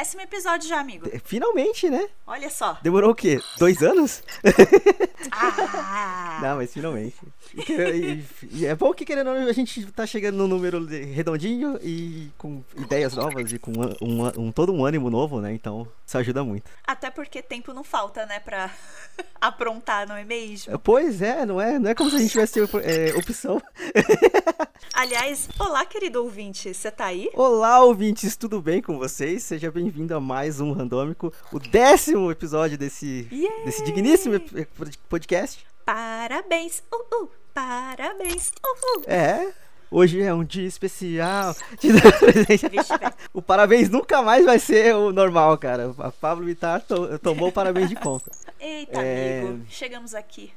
Décimo episódio já, amigo. Finalmente, né? Olha só. Demorou o quê? Dois anos? Ah! Não, mas finalmente. E, e- e é bom que, querendo ou não, a gente tá chegando num número redondinho e com ideias novas e com um, um- um- todo um ânimo novo, né? Então, isso ajuda muito. Até porque tempo não falta, né, pra aprontar, não é mesmo? Pois é, não é, não é como se a gente tivesse é, opção. Aliás, olá, querido ouvinte, você tá aí? Olá, ouvintes, tudo bem com vocês? Seja bem-vindo a mais um Randômico, o décimo episódio desse, Yay! desse digníssimo podcast. Parabéns, uh, uh, parabéns, uh, uh. É, hoje é um dia especial. o parabéns nunca mais vai ser o normal, cara. A Pablo Vittar to- tomou o parabéns de conta. Eita, É. amigo, chegamos aqui.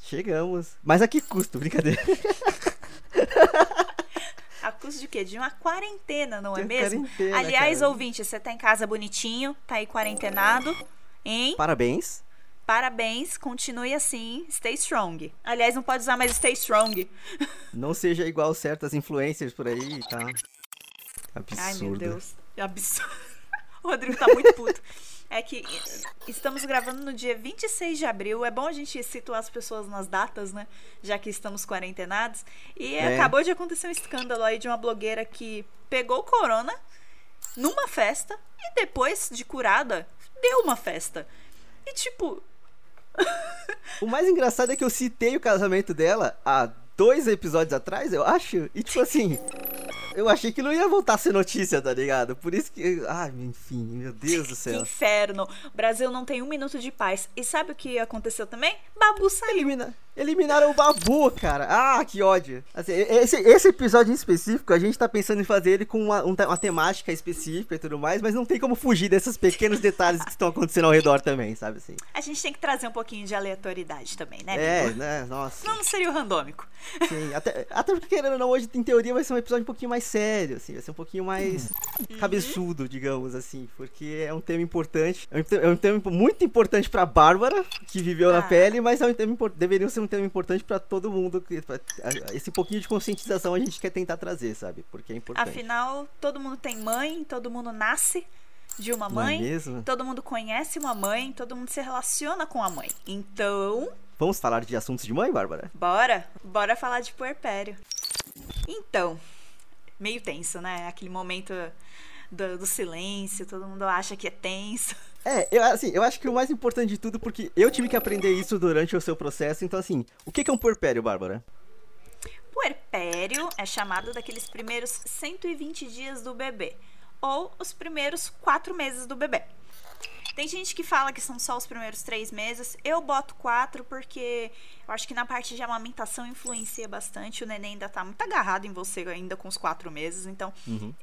Chegamos. Mas a que custo? Brincadeira. A custo de quê? De uma quarentena, não é De mesmo? quarentena, Aliás, cara. ouvinte, você tá em casa bonitinho, tá aí quarentenado, hein? Parabéns. Parabéns, continue assim, stay strong. Aliás, não pode usar mais stay strong. Não seja igual certas influencers por aí, tá? Absurdo. Ai, meu Deus. Absurdo. O Rodrigo tá muito puto. É que estamos gravando no dia 26 de abril. É bom a gente situar as pessoas nas datas, né? Já que estamos quarentenados. E É. acabou de acontecer um escândalo aí de uma blogueira que pegou corona numa festa e depois de curada deu uma festa. E tipo, O mais engraçado é que eu citei o casamento dela há dois episódios atrás, eu acho. E tipo assim, eu achei que não ia voltar a ser notícia, tá ligado? Por isso que. Ai, enfim, meu Deus do que céu. inferno. O Brasil não tem um minuto de paz. E sabe o que aconteceu também? Babu saiu. Elimina... Eliminaram o Babu, cara. Ah, que ódio. Assim, esse, esse episódio em específico, a gente tá pensando em fazer ele com uma, um uma temática específica e tudo mais, mas não tem como fugir desses pequenos detalhes que estão acontecendo ao redor também, sabe assim? A gente tem que trazer um pouquinho de aleatoriedade também, né? É, amigo? né? Nossa. Não seria o randômico. Sim, até, até porque, querendo ou não, hoje, em teoria, vai ser um episódio um pouquinho mais sério, assim, vai ser um pouquinho mais cabeçudo, digamos assim, porque é um tema importante, é um, é um tema muito importante pra Bárbara, que viveu na Ah. pele, mas é um tema, deveria ser um tema importante pra todo mundo, esse pouquinho de conscientização a gente quer tentar trazer, sabe, porque é importante. Afinal, todo mundo tem mãe, todo mundo nasce de uma é mãe, mesmo? todo mundo conhece uma mãe, todo mundo se relaciona com a mãe. Então, Vamos falar de assuntos de mãe, Bárbara? bora, bora falar de puerpério. Então, meio tenso, né? Aquele momento do, do silêncio, todo mundo acha que é tenso. É, eu, assim, eu acho que o mais importante de tudo, porque eu tive que aprender isso durante o seu processo, então assim, o que é um puerpério, Bárbara? Puerpério é chamado daqueles primeiros 120 dias do bebê, ou os primeiros 4 meses do bebê. Tem gente que fala que são só os primeiros três meses. Eu boto quatro porque eu acho que na parte de amamentação influencia bastante. O neném ainda tá muito agarrado em você ainda com os quatro meses. Então,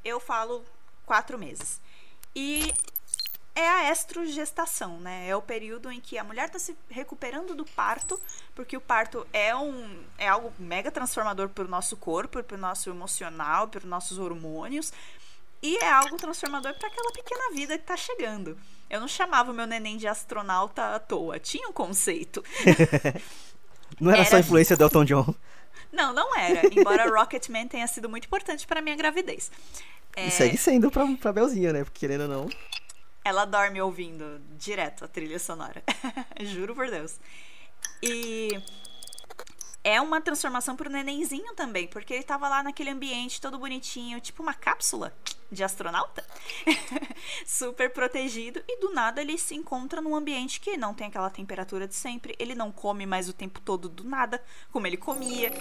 eu falo quatro meses. E é a estrogestação, né? É o período em que a mulher está se recuperando do parto, porque o parto é um é algo mega transformador para o nosso corpo, para o nosso emocional, para os nossos hormônios. E é algo transformador para aquela pequena vida que tá chegando. Eu não chamava o meu neném de astronauta à toa. Tinha um conceito. Não era, só Era- influência do Elton John. Não, não era. Embora Rocketman tenha sido muito importante para minha gravidez. É, E segue sendo pra, pra Belzinha, né? Porque querendo ou não. Ela dorme ouvindo direto a trilha sonora. Juro por Deus. E é uma transformação pro nenenzinho também, porque ele tava lá naquele ambiente todo bonitinho, tipo uma cápsula de astronauta. Super protegido e do nada ele se encontra num ambiente que não tem aquela temperatura de sempre, ele não come mais o tempo todo do nada, como ele comia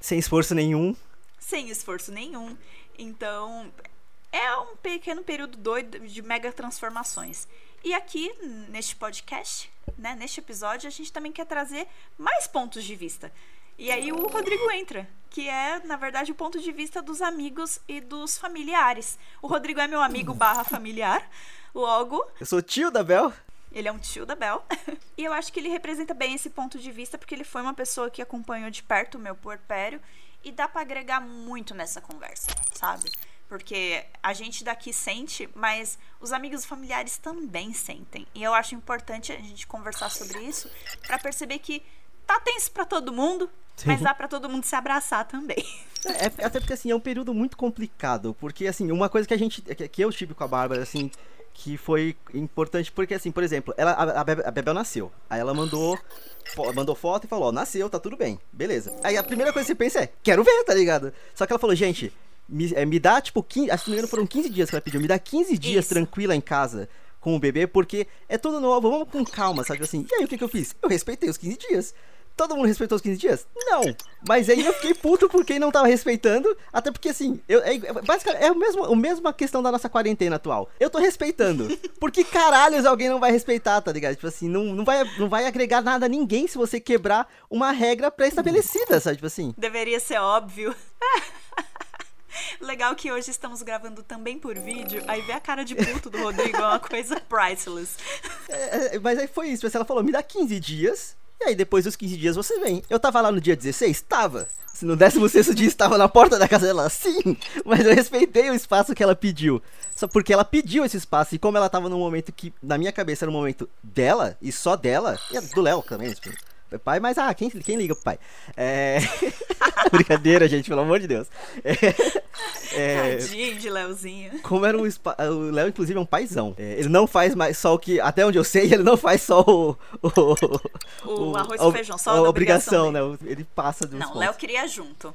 Sem esforço nenhum. sem esforço nenhum. Então, é um pequeno período doido de mega transformações. E aqui, neste podcast, né, neste episódio, a gente também quer trazer mais pontos de vista. E aí o Rodrigo entra, que é, na verdade, o ponto de vista dos amigos e dos familiares. O Rodrigo é meu amigo barra familiar, logo, Eu sou tio da Bel. ele é um tio da Bel. e eu acho que ele representa bem esse ponto de vista, porque ele foi uma pessoa que acompanhou de perto o meu puerpério. E dá pra agregar muito nessa conversa, sabe? Porque a gente daqui sente, mas os amigos e familiares também sentem. E eu acho importante a gente conversar sobre isso pra perceber que Tá tenso pra todo mundo, Sim. mas dá pra todo mundo se abraçar também. É, é- até porque, assim, é um período muito complicado. Porque, assim, uma coisa que a gente. que, eu tive com a Bárbara, assim, que foi importante, porque, assim, por exemplo, ela, a, a, Bebe- a Bebel nasceu. Aí ela mandou. Mandou foto e falou, ó, nasceu, tá tudo bem, beleza. Aí a primeira coisa que você pensa é, quero ver, tá ligado? Só que ela falou, gente, me, é, me dá, tipo, 15, acho que se não me engano foram 15 dias que ela pediu, me dá 15 dias Isso. tranquila em casa com o bebê, porque é tudo novo, vamos com calma, sabe assim. E aí o que que eu fiz? Eu respeitei os 15 dias. Todo mundo respeitou os 15 dias? Não. Mas aí eu fiquei puto por quem não tava respeitando. Até porque, assim, eu, é, basicamente, é a mesma, a questão da nossa quarentena atual. Eu tô respeitando. Por que caralhos alguém não vai respeitar, tá ligado? Tipo assim, não, não, vai, não vai agregar nada a ninguém se você quebrar uma regra pré-estabelecida, sabe? Tipo assim. Deveria ser óbvio. Legal que hoje estamos gravando também por vídeo, aí ver a cara de puto do Rodrigo é uma coisa priceless. É, é, mas aí foi isso. Ela falou, me dá 15 dias. E aí depois dos 15 dias você vem. Eu tava lá no dia 16? Tava. Se no 16 dia estava na porta da casa dela, sim. Mas eu respeitei o espaço que ela pediu. Só porque ela pediu esse espaço. E como ela tava num momento que, na minha cabeça, era um momento dela, e só dela, e do Léo também, tipo, pai, mas ah, quem, quem liga pro pai? É. Brincadeira, gente, pelo amor de Deus. É, é, Tadinho de Leozinho. como era um spa... O Léo, inclusive, é um paizão. É, ele não faz mais só o que. Até onde eu sei, ele não faz só o. O arroz a e ob- feijão, só a a obrigação, obrigação né? Ele passa dos Não, pontos. Léo queria junto.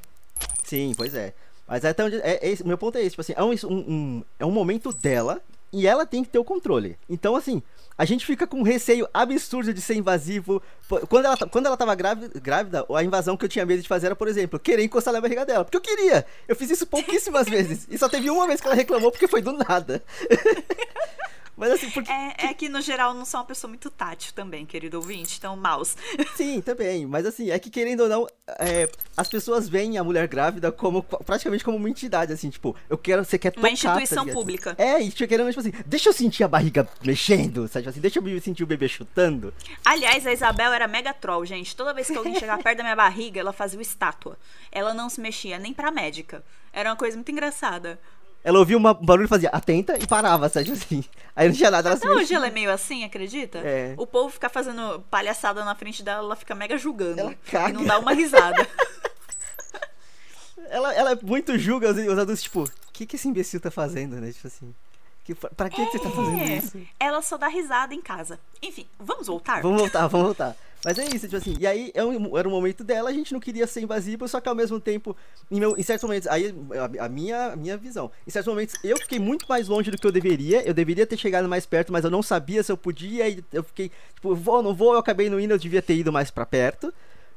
Sim, pois é. Mas até onde. É, é meu ponto é esse, tipo assim, é um, um- um- é um momento dela e ela tem que ter o controle. Então, assim, a gente fica com um receio absurdo de ser invasivo. Quando ela, quando ela tava grávida, grávida, a invasão que eu tinha medo de fazer era, por exemplo, querer encostar na barriga dela. Porque eu queria. Eu fiz isso pouquíssimas vezes. E só teve uma vez que ela reclamou porque foi do nada. Mas assim, porque. É, é que, no geral, não sou uma pessoa muito tátil também, querido ouvinte, então, mouse. Sim, também. Mas assim, é que querendo ou não, é, as pessoas veem a mulher grávida como praticamente como uma entidade, assim, tipo, eu quero, você quer Uma tocar, instituição tá pública. É, e tipo, querendo, tipo assim, deixa eu sentir a barriga mexendo, sabe? Tipo assim, deixa eu sentir o bebê chutando. Aliás, a Isabel era mega troll, gente. Toda vez que alguém chegava perto da minha barriga, ela fazia uma estátua. Ela não se mexia nem pra médica. Era uma coisa muito engraçada. Ela ouvia um barulho e fazia atenta e parava, sabe? Tipo assim. Aí não tinha nada, ela Até hoje ela é meio assim, acredita? É. O povo fica fazendo palhaçada na frente dela, ela fica mega julgando. Ela caga. E não dá uma risada. Ela, ela é muito julga os, os adultos, tipo, o que, que esse imbecil tá fazendo, né? Tipo assim. Que, pra que, que você tá fazendo É, isso? Ela só dá risada em casa. Enfim, vamos voltar? Vamos voltar, vamos voltar. Mas é isso, tipo assim, e aí é era um momento dela, a gente não queria ser invasivo, só que ao mesmo tempo, em, meu- em certos momentos, aí a, a minha, a minha visão, em certos momentos eu fiquei muito mais longe do que eu deveria, eu deveria ter chegado mais perto, mas eu não sabia se eu podia, e eu fiquei, tipo, vou, não vou, eu acabei não indo, eu devia ter ido mais pra perto.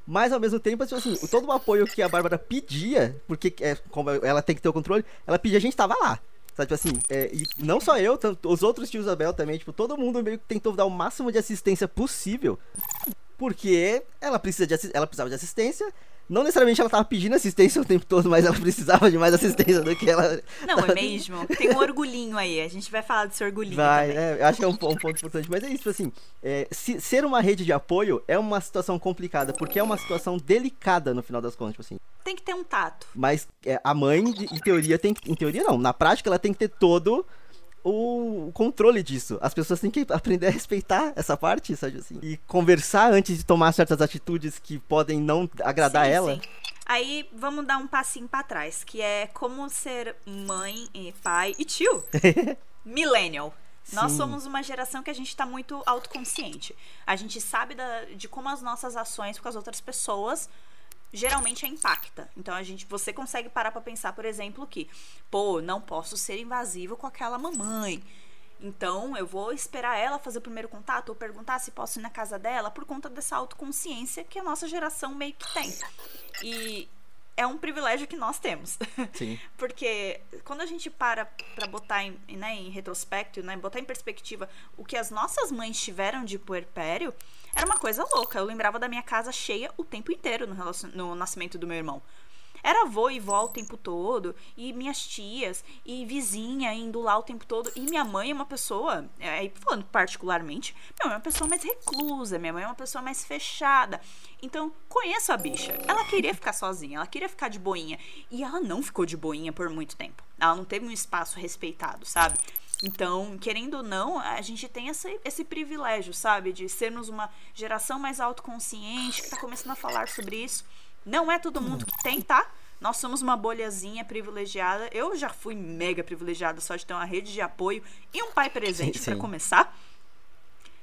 Mas ao mesmo tempo, tipo assim, o- todo o apoio que a Bárbara pedia, porque é, como ela tem que ter o controle, ela pedia, a gente tava lá. Sabe, tipo assim, é, e não só eu, os outros tios Abel também, tipo, todo mundo meio que tentou dar o máximo de assistência possível. Porque ela precisa de ela precisava de assistência. Não necessariamente ela tava pedindo assistência o tempo todo, mas ela precisava de mais assistência do que ela. Não, é mesmo. Tem um orgulhinho aí. A gente vai falar desse orgulhinho Vai, é, eu acho que é um, um ponto importante. Mas é isso, assim, é, se- ser uma rede de apoio é uma situação complicada, porque é uma situação delicada no final das contas, tipo assim. Tem que ter um tato. Mas é, a mãe, em teoria, tem que- Em teoria não, na prática ela tem que ter todo o controle disso. As pessoas têm que aprender a respeitar essa parte, sabe assim? E conversar antes de tomar certas atitudes que podem não agradar Sim, ela. sim. Aí vamos dar um passinho pra trás, que é como ser mãe e pai e tio. Millennial. Nós Sim. somos uma geração que a gente tá muito autoconsciente. A gente sabe da- de como as nossas ações com as outras pessoas geralmente impacta. Então a gente, você consegue parar pra pensar, por exemplo, que, pô, não posso ser invasivo com aquela mamãe. Então eu vou esperar ela fazer o primeiro contato ou perguntar se posso ir na casa dela por conta dessa autoconsciência que a nossa geração meio que tem. E é um privilégio que nós temos. Sim. Porque quando a gente para pra botar em, né, em retrospecto, né, botar em perspectiva o que as nossas mães tiveram de puerpério, era uma coisa louca. Eu lembrava da minha casa cheia o tempo inteiro no, relacion- no nascimento do meu irmão. Era avô e vó o tempo todo, e minhas tias, e vizinha indo lá o tempo todo. E minha mãe é uma pessoa, é, aí falando particularmente, minha mãe é uma pessoa mais reclusa, minha mãe é uma pessoa mais fechada. Então, conheço a bicha. Ela queria ficar sozinha, ela queria ficar de boinha. E ela não ficou de boinha por muito tempo. Ela não teve um espaço respeitado, sabe? Então, querendo ou não, a gente tem esse, esse privilégio, sabe? De sermos uma geração mais autoconsciente, que tá começando a falar sobre isso. Não é todo mundo que tem, tá? Nós somos uma bolhazinha privilegiada. Eu já fui mega privilegiada só de ter uma rede de apoio e um pai presente para começar.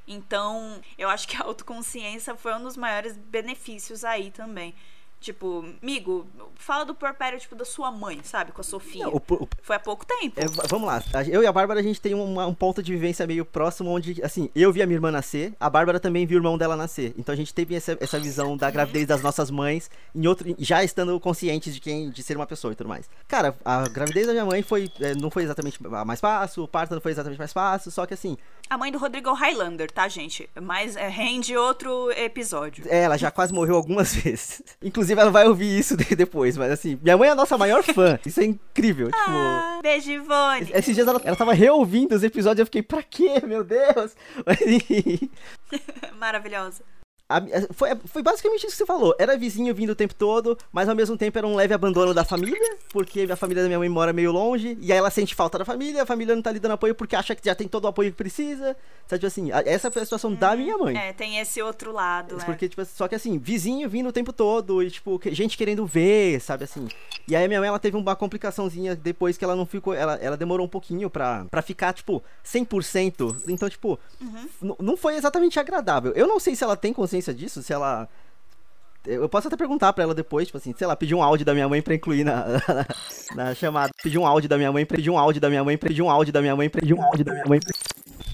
Então, eu acho que a autoconsciência foi um dos maiores benefícios aí também. Tipo, amigo, fala do porpério, tipo, da sua mãe, sabe? Com a Sofia. Não, o, o, Foi há pouco tempo. É, vamos lá. Eu e a Bárbara, a gente tem uma, um ponto de vivência meio próximo, onde, assim, eu vi a minha irmã nascer, a Bárbara também viu o irmão dela nascer. Então a gente teve essa, essa visão da gravidez das nossas mães, em outro, já estando conscientes de quem, de ser uma pessoa e tudo mais. Cara, a gravidez da minha mãe foi, é, não foi exatamente mais fácil, o parto não foi exatamente mais fácil, só que assim... A mãe do Rodrigo Highlander, tá, gente? Mas é, rende outro episódio. É, ela já quase morreu algumas vezes. Inclusive, Inclusive, ela vai ouvir isso depois, mas assim, minha mãe é a nossa maior fã. Isso é incrível. Tipo, ah, beijo, Ivone. Esses dias ela, ela tava reouvindo os episódios e eu fiquei, pra quê, meu Deus? Maravilhosa. A, foi, foi basicamente isso que você falou. Era vizinho vindo o tempo todo, mas ao mesmo tempo era um leve abandono da família, porque a família da minha mãe mora meio longe, e aí ela sente falta da família, a família não tá lhe dando apoio porque acha que já tem todo o apoio que precisa. Sabe, tipo assim, essa foi a situação da uhum. minha mãe. É, tem esse outro lado, Porque, é. tipo, só que assim, vizinho vindo o tempo todo, e tipo, gente querendo ver, sabe assim. E aí a minha mãe, ela teve uma complicaçãozinha depois que ela não ficou, ela, ela demorou um pouquinho pra, pra ficar, tipo, 100%. Então, tipo, uhum. não foi exatamente agradável. Eu não sei se ela tem consciência disso, se ela eu posso até perguntar pra ela depois, tipo assim, sei lá, pedir um áudio da minha mãe pra incluir na, na, na chamada. Pedir um áudio da minha mãe, pedir um áudio da minha mãe, pedir um áudio da minha mãe, pedir um áudio da minha mãe.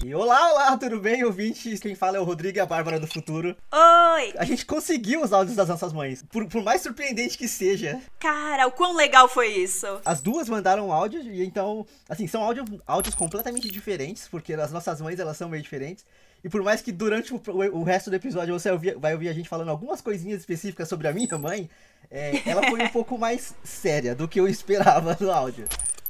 E olá, olá, tudo bem, ouvintes? Quem fala é o Rodrigo e a Bárbara do futuro. Oi! A gente conseguiu os áudios das nossas mães, por, por mais surpreendente que seja. Cara, o quão legal foi isso? As duas mandaram áudio, e então, assim, são áudio, áudios completamente diferentes, porque as nossas mães, elas são meio diferentes. E por mais que durante o, o, o resto do episódio você ouvir, vai ouvir a gente falando algumas coisinhas específicas sobre a minha mãe, é, ela foi um pouco mais séria do que eu esperava no áudio.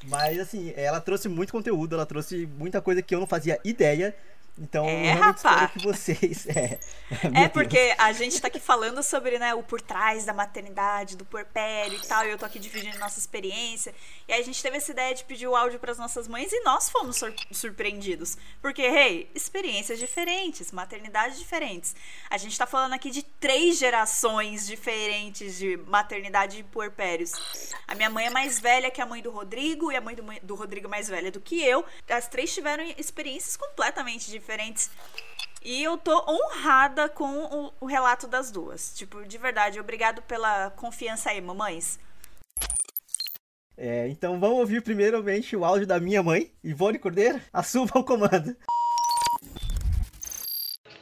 Mas assim, ela trouxe muito conteúdo, ela trouxe muita coisa que eu não fazia ideia. Então, é, eu rapaz. que vocês. É, é porque a gente tá aqui falando sobre né, o por trás da maternidade, do puerpério e tal, e eu tô aqui dividindo nossa experiência. E aí a gente teve essa ideia de pedir o áudio para as nossas mães e nós fomos sur surpreendidos. Porque, hey, experiências diferentes, maternidades diferentes. A gente tá falando aqui de três gerações diferentes de maternidade e puerpérios. A minha mãe é mais velha que a mãe do Rodrigo, e a mãe do, do Rodrigo é mais velha do que eu. As três tiveram experiências completamente diferentes diferentes. E eu tô honrada com o, o, relato das duas. Tipo, de verdade, obrigado pela confiança aí, mamães. É, então vamos ouvir primeiramente o áudio da minha mãe, Ivone Cordeiro. Assuma o comando.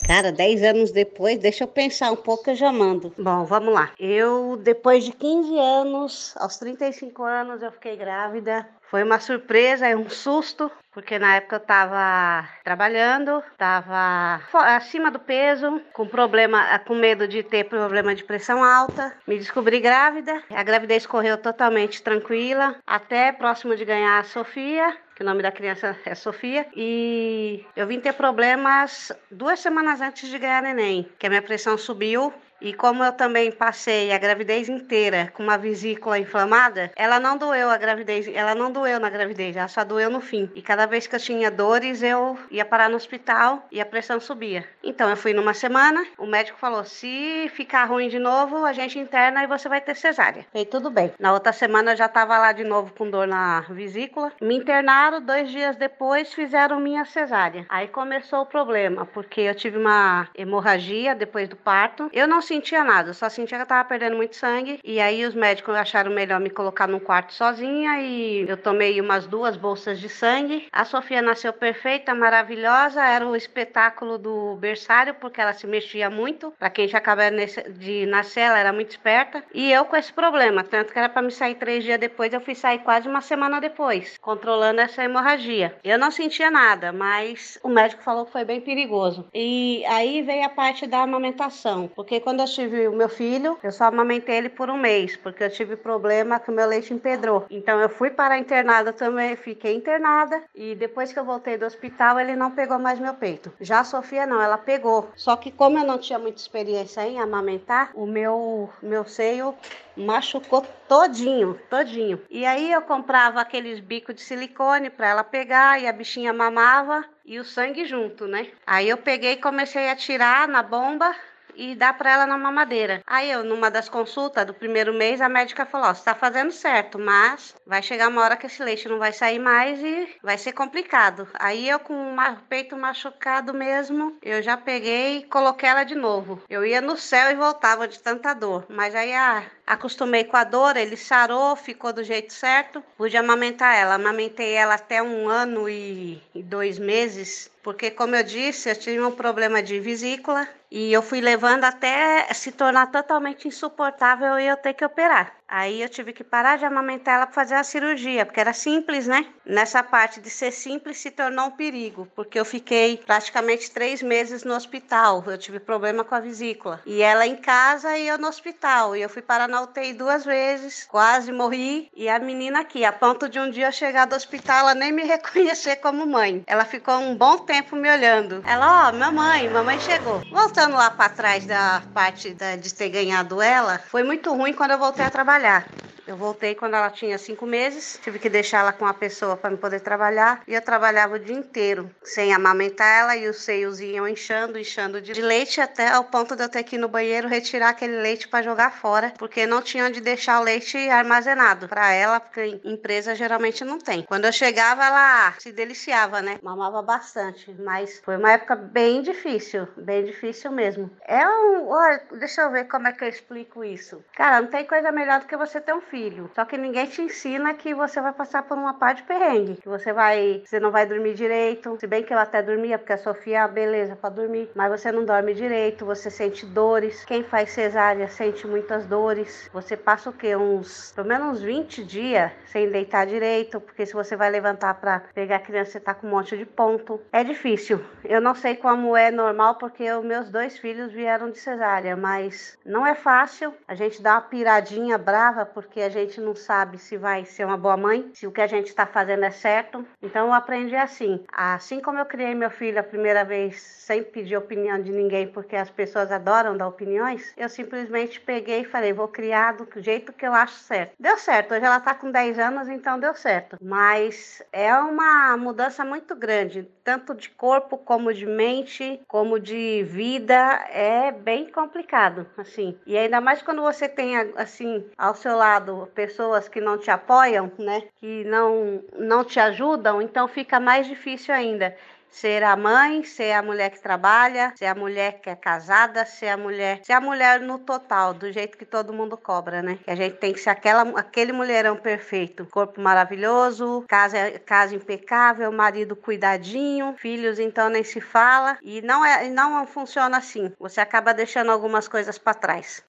Cara, 10 anos depois, deixa eu pensar um pouco que eu já mando. Bom, vamos lá. Eu, depois de 15 anos, aos 35 anos, eu fiquei grávida. Foi uma surpresa e um susto, porque na época eu estava trabalhando, estava acima do peso, com problema, com medo de ter problema de pressão alta. Me descobri grávida. A gravidez correu totalmente tranquila, até próximo de ganhar a Sofia que o nome da criança é Sofia, e eu vim ter problemas duas semanas antes de ganhar neném, que a minha pressão subiu e como eu também passei a gravidez inteira com uma vesícula inflamada, ela não doeu a gravidez, ela não doeu na gravidez, ela só doeu no fim. E cada vez que eu tinha dores, eu ia parar no hospital e a pressão subia. Então eu fui numa semana, o médico falou: se ficar ruim de novo, a gente interna e você vai ter cesárea. Falei, tudo bem. Na outra semana eu já estava lá de novo com dor na vesícula. Me internaram, dois dias depois fizeram minha cesárea. Aí começou o problema, porque eu tive uma hemorragia depois do parto. Eu não sentia nada, só sentia que eu tava perdendo muito sangue. E aí os médicos acharam melhor me colocar num quarto sozinha e eu tomei umas duas bolsas de sangue. A Sofia nasceu perfeita, maravilhosa, era o espetáculo do berçário, porque ela se mexia muito. Para quem já acabou de nascer, ela era muito esperta. E eu com esse problema, tanto que era para me sair três dias depois, eu fui sair quase uma semana depois, controlando essa hemorragia. Eu não sentia nada, mas o médico falou que foi bem perigoso. E aí veio a parte da amamentação, porque quando eu tive o meu filho, eu só amamentei ele por um mês, porque eu tive problema que o meu leite empedrou. Então eu fui para a internada também, fiquei internada e depois que eu voltei do hospital, ele não pegou mais meu peito. Já a Sofia não, ela pegou. Só que como eu não tinha muita experiência em amamentar, o meu meu seio machucou todinho, todinho. E aí eu comprava aqueles bicos de silicone para ela pegar e a bichinha mamava e o sangue junto, né? Aí eu peguei e comecei a tirar na bomba e dá para ela na mamadeira. Aí eu, numa das consultas do primeiro mês, a médica falou: Ó, você tá fazendo certo, mas vai chegar uma hora que esse leite não vai sair mais e vai ser complicado. Aí eu, com o peito machucado mesmo, eu já peguei e coloquei ela de novo. Eu ia no céu e voltava de tanta dor, mas aí a acostumei com a dor, ele sarou, ficou do jeito certo, pude amamentar ela. Amamentei ela até um ano e, e dois meses, porque, como eu disse, eu tive um problema de vesícula e eu fui levando até se tornar totalmente insuportável e eu ter que operar. Aí eu tive que parar de amamentar ela para fazer a cirurgia, porque era simples, né? Nessa parte de ser simples se tornou um perigo, porque eu fiquei praticamente três meses no hospital. Eu tive problema com a vesícula. E ela em casa e eu no hospital. E eu fui parar na UTI duas vezes, quase morri. E a menina aqui, a ponto de um dia eu chegar do hospital, ela nem me reconhecer como mãe. Ela ficou um bom tempo me olhando. Ela, ó, oh, mamãe, mamãe chegou. Voltando lá para trás da parte da, de ter ganhado ela, foi muito ruim quando eu voltei a trabalhar trabalhar. Eu voltei quando ela tinha cinco meses, tive que deixá-la com uma pessoa para me poder trabalhar e eu trabalhava o dia inteiro sem amamentar ela e os seios iam inchando, inchando de leite até ao ponto de eu ter que ir no banheiro retirar aquele leite para jogar fora, porque não tinha onde deixar o leite armazenado para ela, porque empresa geralmente não tem. Quando eu chegava, ela se deliciava, né? Mamava bastante, mas foi uma época bem difícil, bem difícil mesmo. É um, olha, deixa eu ver como é que eu explico isso. Cara, não tem coisa melhor do que você ter um filho. Só que ninguém te ensina que você vai passar por uma parte de perrengue. Que você vai. Você não vai dormir direito. Se bem que eu até dormia, porque a Sofia, ah, beleza, pode dormir. Mas você não dorme direito, você sente dores. Quem faz cesárea sente muitas dores. Você passa o quê? Uns. Pelo menos uns 20 dias sem deitar direito. Porque se você vai levantar para pegar a criança, você tá com um monte de ponto. É difícil. Eu não sei como é normal, porque os meus dois filhos vieram de cesárea. Mas não é fácil. A gente dá uma piradinha brava, porque a gente não sabe se vai ser uma boa mãe, se o que a gente está fazendo é certo. Então eu aprendi assim. Assim como eu criei meu filho a primeira vez sem pedir opinião de ninguém, porque as pessoas adoram dar opiniões, eu simplesmente peguei e falei, vou criar do jeito que eu acho certo. Deu certo, hoje ela está com 10 anos, então deu certo. Mas é uma mudança muito grande, tanto de corpo como de mente, como de vida, é bem complicado, assim. E ainda mais quando você tem assim ao seu lado pessoas que não te apoiam, né? Que não, não te ajudam, então fica mais difícil ainda ser a mãe, ser a mulher que trabalha, ser a mulher que é casada, ser a mulher, ser a mulher no total, do jeito que todo mundo cobra, né? Que a gente tem que ser aquela, aquele mulherão perfeito, corpo maravilhoso, casa, casa impecável, marido cuidadinho, filhos então nem se fala e não é, não funciona assim. Você acaba deixando algumas coisas para trás.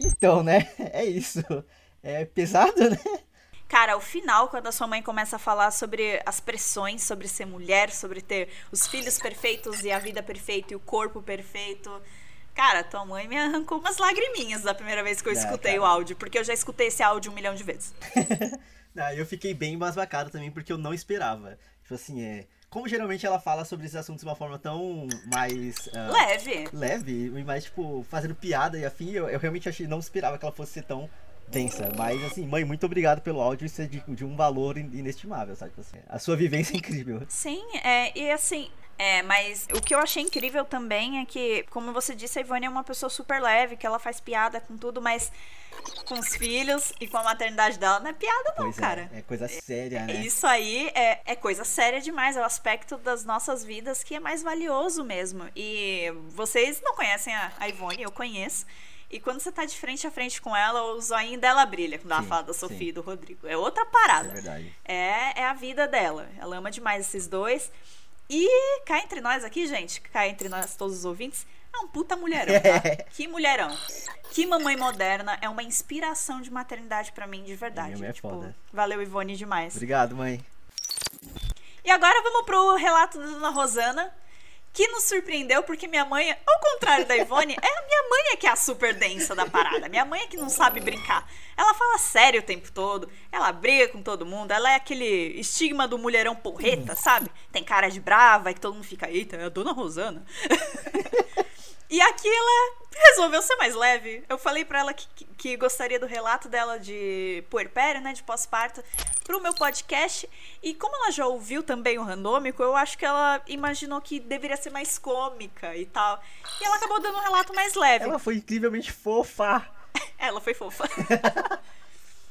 Então, né? É isso. É pesado, né? Cara, o final, quando a sua mãe começa a falar sobre as pressões, sobre ser mulher, sobre ter os filhos perfeitos e a vida perfeita e o corpo perfeito. Cara, tua mãe me arrancou umas lagriminhas da primeira vez que eu escutei cara. o áudio, porque eu já escutei esse áudio um milhão de vezes. não, eu fiquei bem embasbacado também, porque eu não esperava. Tipo assim, é como geralmente ela fala sobre esses assuntos de uma forma tão mais. Uh, leve. Leve, mais, tipo, fazendo piada e afim, eu, eu realmente achei, não esperava que ela fosse ser tão densa. Mas, assim, mãe, muito obrigado pelo áudio. Isso é de, de um valor inestimável, sabe? Assim, a sua vivência é incrível. Sim, é, e assim, é, mas o que eu achei incrível também é que, como você disse, a Ivone é uma pessoa super leve, que ela faz piada com tudo, mas com os filhos e com a maternidade dela não é piada, não, é, cara. É, coisa séria, né? Isso aí é, é coisa séria demais. É o aspecto das nossas vidas que é mais valioso mesmo. E vocês não conhecem a, a Ivone, eu conheço. E quando você tá de frente a frente com ela, o zoinho dela brilha, quando ela fala da Sofia sim. e do Rodrigo. É outra parada. É verdade. É, é a vida dela. Ela ama demais esses dois. E cá entre nós aqui, gente, cá entre nós todos os ouvintes, é um puta mulherão, tá? que mulherão. Que mamãe moderna é uma inspiração de maternidade para mim, de verdade. É tipo, foda. valeu, Ivone, demais. Obrigado, mãe. E agora vamos pro relato da dona Rosana, que nos surpreendeu porque minha mãe, ao contrário da Ivone, é a minha mãe é que é a super densa da parada. Minha mãe é que não sabe brincar. Ela fala sério o tempo todo, ela briga com todo mundo, ela é aquele estigma do mulherão porreta, sabe? Tem cara de brava, e que todo mundo fica, eita, é a dona Rosana. E aqui ela resolveu ser mais leve. Eu falei para ela que, que, gostaria do relato dela de puerpério, né, de pós-parto, pro meu podcast. E como ela já ouviu também o randômico, eu acho que ela imaginou que deveria ser mais cômica e tal. E ela acabou dando um relato mais leve. Ela foi incrivelmente fofa. ela foi fofa.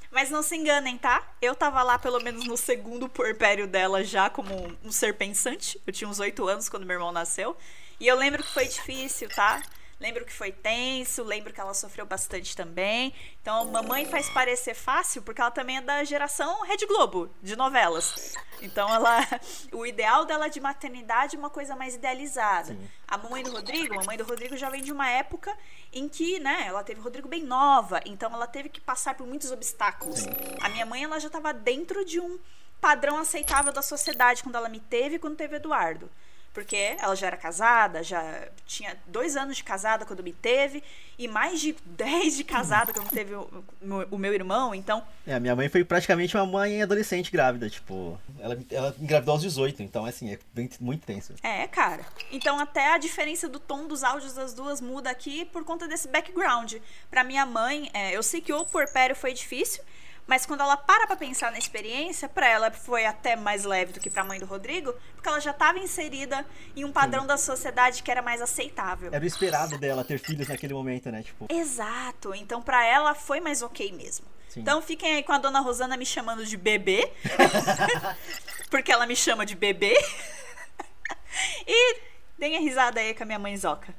Mas não se enganem, tá? Eu tava lá pelo menos no segundo puerpério dela já como um ser pensante. Eu tinha uns oito anos quando meu irmão nasceu. E eu lembro que foi difícil, tá? Lembro que foi tenso, lembro que ela sofreu bastante também. Então, mamãe faz parecer fácil porque ela também é da geração Rede Globo, de novelas. Então, ela, o ideal dela de maternidade é uma coisa mais idealizada. Sim. A mamãe do Rodrigo, a mamãe do Rodrigo já vem de uma época em que, né, ela teve o Rodrigo bem nova, então ela teve que passar por muitos obstáculos. A minha mãe, ela já estava dentro de um padrão aceitável da sociedade quando ela me teve e quando teve Eduardo porque ela já era casada, já tinha dois anos de casada quando me teve, e mais de dez de casada quando teve o, o, meu irmão, então... É, minha mãe foi praticamente uma mãe adolescente grávida, tipo, ela, ela engravidou aos 18, então, assim, é bem, muito tenso. É, cara. Então, até a diferença do tom dos áudios das duas muda aqui por conta desse background. Pra minha mãe, é, eu sei que o porpério foi difícil, mas quando ela para pra pensar na experiência, para ela foi até mais leve do que pra mãe do Rodrigo, porque ela já estava inserida em um padrão Sim. da sociedade que era mais aceitável. Era o esperado dela ter filhos naquele momento, né? Tipo... Exato. Então, para ela foi mais ok mesmo. Sim. Então fiquem aí com a dona Rosana me chamando de bebê. porque ela me chama de bebê. e deem a risada aí com a minha mãe Zoca.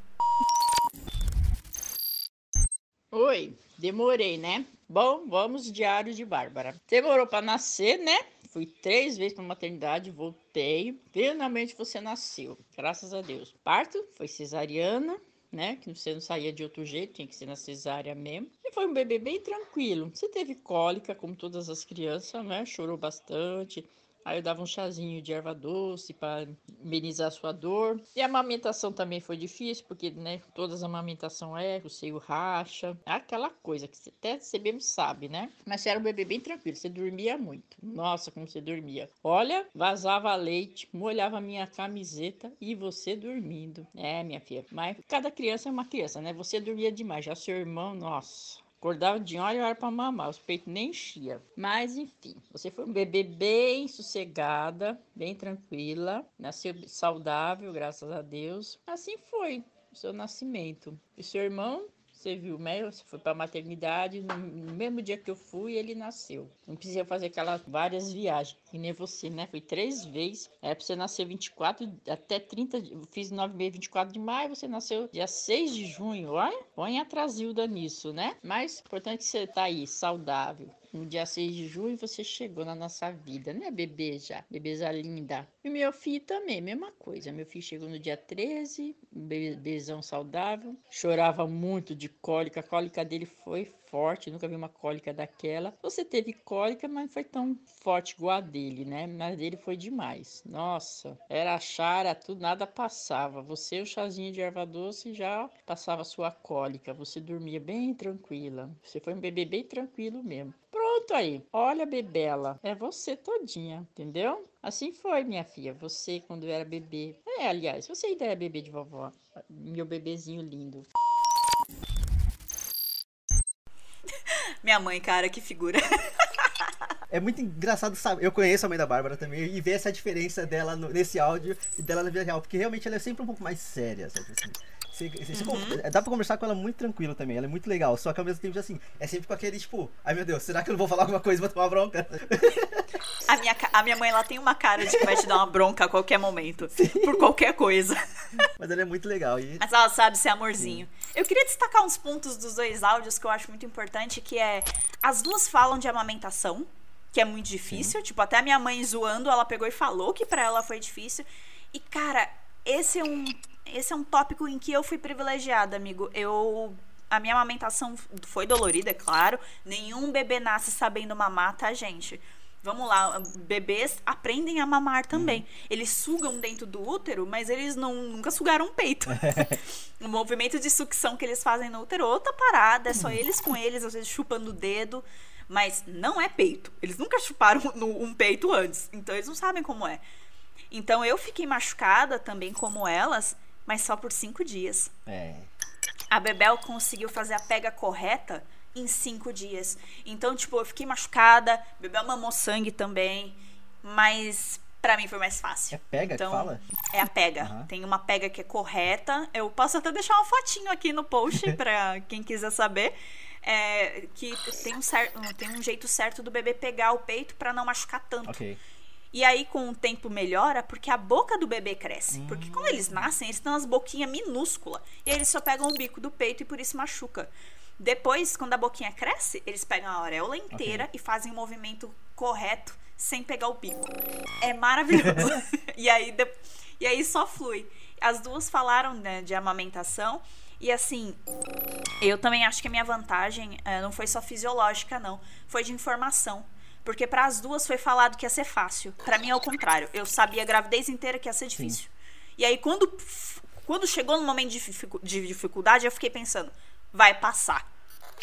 Oi, demorei, né? Bom, vamos diário de Bárbara. Demorou para nascer, né? Fui três vezes para maternidade, voltei. Finalmente você nasceu, graças a Deus. Parto foi cesariana, né? Que você não saía de outro jeito, tinha que ser na cesárea mesmo. E foi um bebê bem tranquilo. Você teve cólica, como todas as crianças, né? Chorou bastante. Aí eu dava um chazinho de erva doce para amenizar a sua dor. E a amamentação também foi difícil, porque né, todas as amamentação é, o seio racha, é aquela coisa que até você mesmo sabe, né? Mas você era um bebê bem tranquilo, você dormia muito. Nossa, como você dormia. Olha, vazava leite, molhava a minha camiseta e você dormindo. É, minha filha. Mas cada criança é uma criança, né? Você dormia demais, já seu irmão, nossa. Acordava de hora e hora para mamar, os peitos nem enchia. Mas enfim, você foi um bebê bem sossegada, bem tranquila, nasceu saudável, graças a Deus. Assim foi o seu nascimento. E seu irmão você viu, né? Você foi para maternidade, no mesmo dia que eu fui, ele nasceu. Não precisa fazer aquelas várias viagens, que nem você, né? Foi três vezes. É para você nascer 24 até 30, eu fiz 9 meses 24 de maio, você nasceu dia 6 de junho. Olha, põe a Trasilda nisso, né? Mas importante que você tá aí, saudável, no dia 6 de junho você chegou na nossa vida, né, bebê já? Bebeza linda. E meu filho também, mesma coisa. Meu filho chegou no dia 13, bebezão saudável. Chorava muito de cólica. A cólica dele foi forte, nunca vi uma cólica daquela. Você teve cólica, mas não foi tão forte igual a dele, né? Mas dele foi demais. Nossa, era chara, tudo, nada passava. Você, o chazinho de erva doce, já passava sua cólica. Você dormia bem tranquila. Você foi um bebê bem tranquilo mesmo. Pronto aí. Olha, bebela. É você todinha, entendeu? Assim foi, minha filha. Você, quando era bebê. É, aliás, você ainda é bebê de vovó. Meu bebezinho lindo. Minha mãe, cara, que figura. É muito engraçado saber. Eu conheço a mãe da Bárbara também e ver essa diferença dela no, nesse áudio e dela na vida real, porque realmente ela é sempre um pouco mais séria, sabe assim. Você, você, uhum. Dá pra conversar com ela muito tranquilo também, ela é muito legal. Só que ao mesmo tempo, assim, é sempre com aquele tipo, ai meu Deus, será que eu não vou falar alguma coisa e vou tomar bronca? A minha, a minha mãe, ela tem uma cara de que vai te dar uma bronca a qualquer momento. Sim. Por qualquer coisa. Mas ela é muito legal. E... Mas ela sabe ser amorzinho. Sim. Eu queria destacar uns pontos dos dois áudios que eu acho muito importante, que é. As duas falam de amamentação, que é muito difícil. Sim. Tipo, até a minha mãe zoando, ela pegou e falou que para ela foi difícil. E, cara, esse é um esse é um tópico em que eu fui privilegiada, amigo. Eu a minha amamentação foi dolorida, é claro. Nenhum bebê nasce sabendo mamar, tá, gente? Vamos lá, bebês aprendem a mamar também. Uhum. Eles sugam dentro do útero, mas eles não, nunca sugaram um peito. o movimento de sucção que eles fazem no útero, outra parada, é só eles com eles, às vezes chupando o dedo. Mas não é peito. Eles nunca chuparam um peito antes. Então eles não sabem como é. Então eu fiquei machucada também como elas, mas só por cinco dias. É. A Bebel conseguiu fazer a pega correta em cinco dias. Então, tipo, eu fiquei machucada, Bebel mamou sangue também, mas para mim foi mais fácil. É pega então, que fala? É a pega. Uhum. Tem uma pega que é correta. Eu posso até deixar uma fotinho aqui no post para quem quiser saber. É, que tem um, certo, tem um jeito certo do bebê pegar o peito para não machucar tanto. Okay. E aí, com o tempo, melhora porque a boca do bebê cresce. Hum. Porque quando eles nascem, eles têm umas boquinhas minúsculas. E aí eles só pegam o bico do peito e por isso machuca. Depois, quando a boquinha cresce, eles pegam a auréola inteira okay. e fazem o movimento correto sem pegar o bico. É maravilhoso. e, aí, de... e aí só flui. As duas falaram né, de amamentação. E assim, eu também acho que a minha vantagem uh, não foi só fisiológica, não. Foi de informação. Porque para as duas foi falado que ia ser fácil. Para mim é o contrário. Eu sabia a gravidez inteira que ia ser difícil. Sim. E aí quando quando chegou no momento de dificuldade, eu fiquei pensando, vai passar.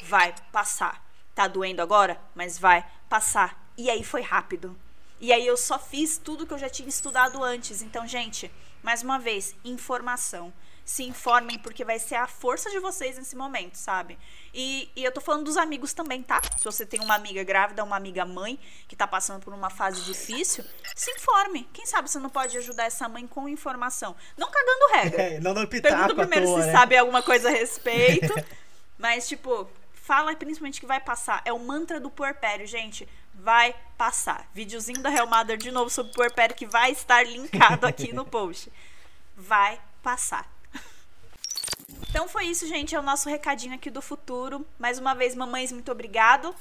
Vai passar. Tá doendo agora, mas vai passar. E aí foi rápido. E aí eu só fiz tudo que eu já tinha estudado antes. Então, gente, mais uma vez, informação se informem, porque vai ser a força de vocês nesse momento, sabe? E, e eu tô falando dos amigos também, tá? Se você tem uma amiga grávida, uma amiga mãe que tá passando por uma fase difícil, se informe. Quem sabe você não pode ajudar essa mãe com informação. Não cagando regra. É, não dando pitaco Pergunta primeiro toa, se né? sabe alguma coisa a respeito. mas, tipo, fala principalmente que vai passar. É o mantra do puerpério, gente. Vai passar. Videozinho da Real Mother de novo sobre puerpério que vai estar linkado aqui no post. Vai passar. Então foi isso, gente. É o nosso recadinho aqui do futuro. Mais uma vez, mamães, muito obrigado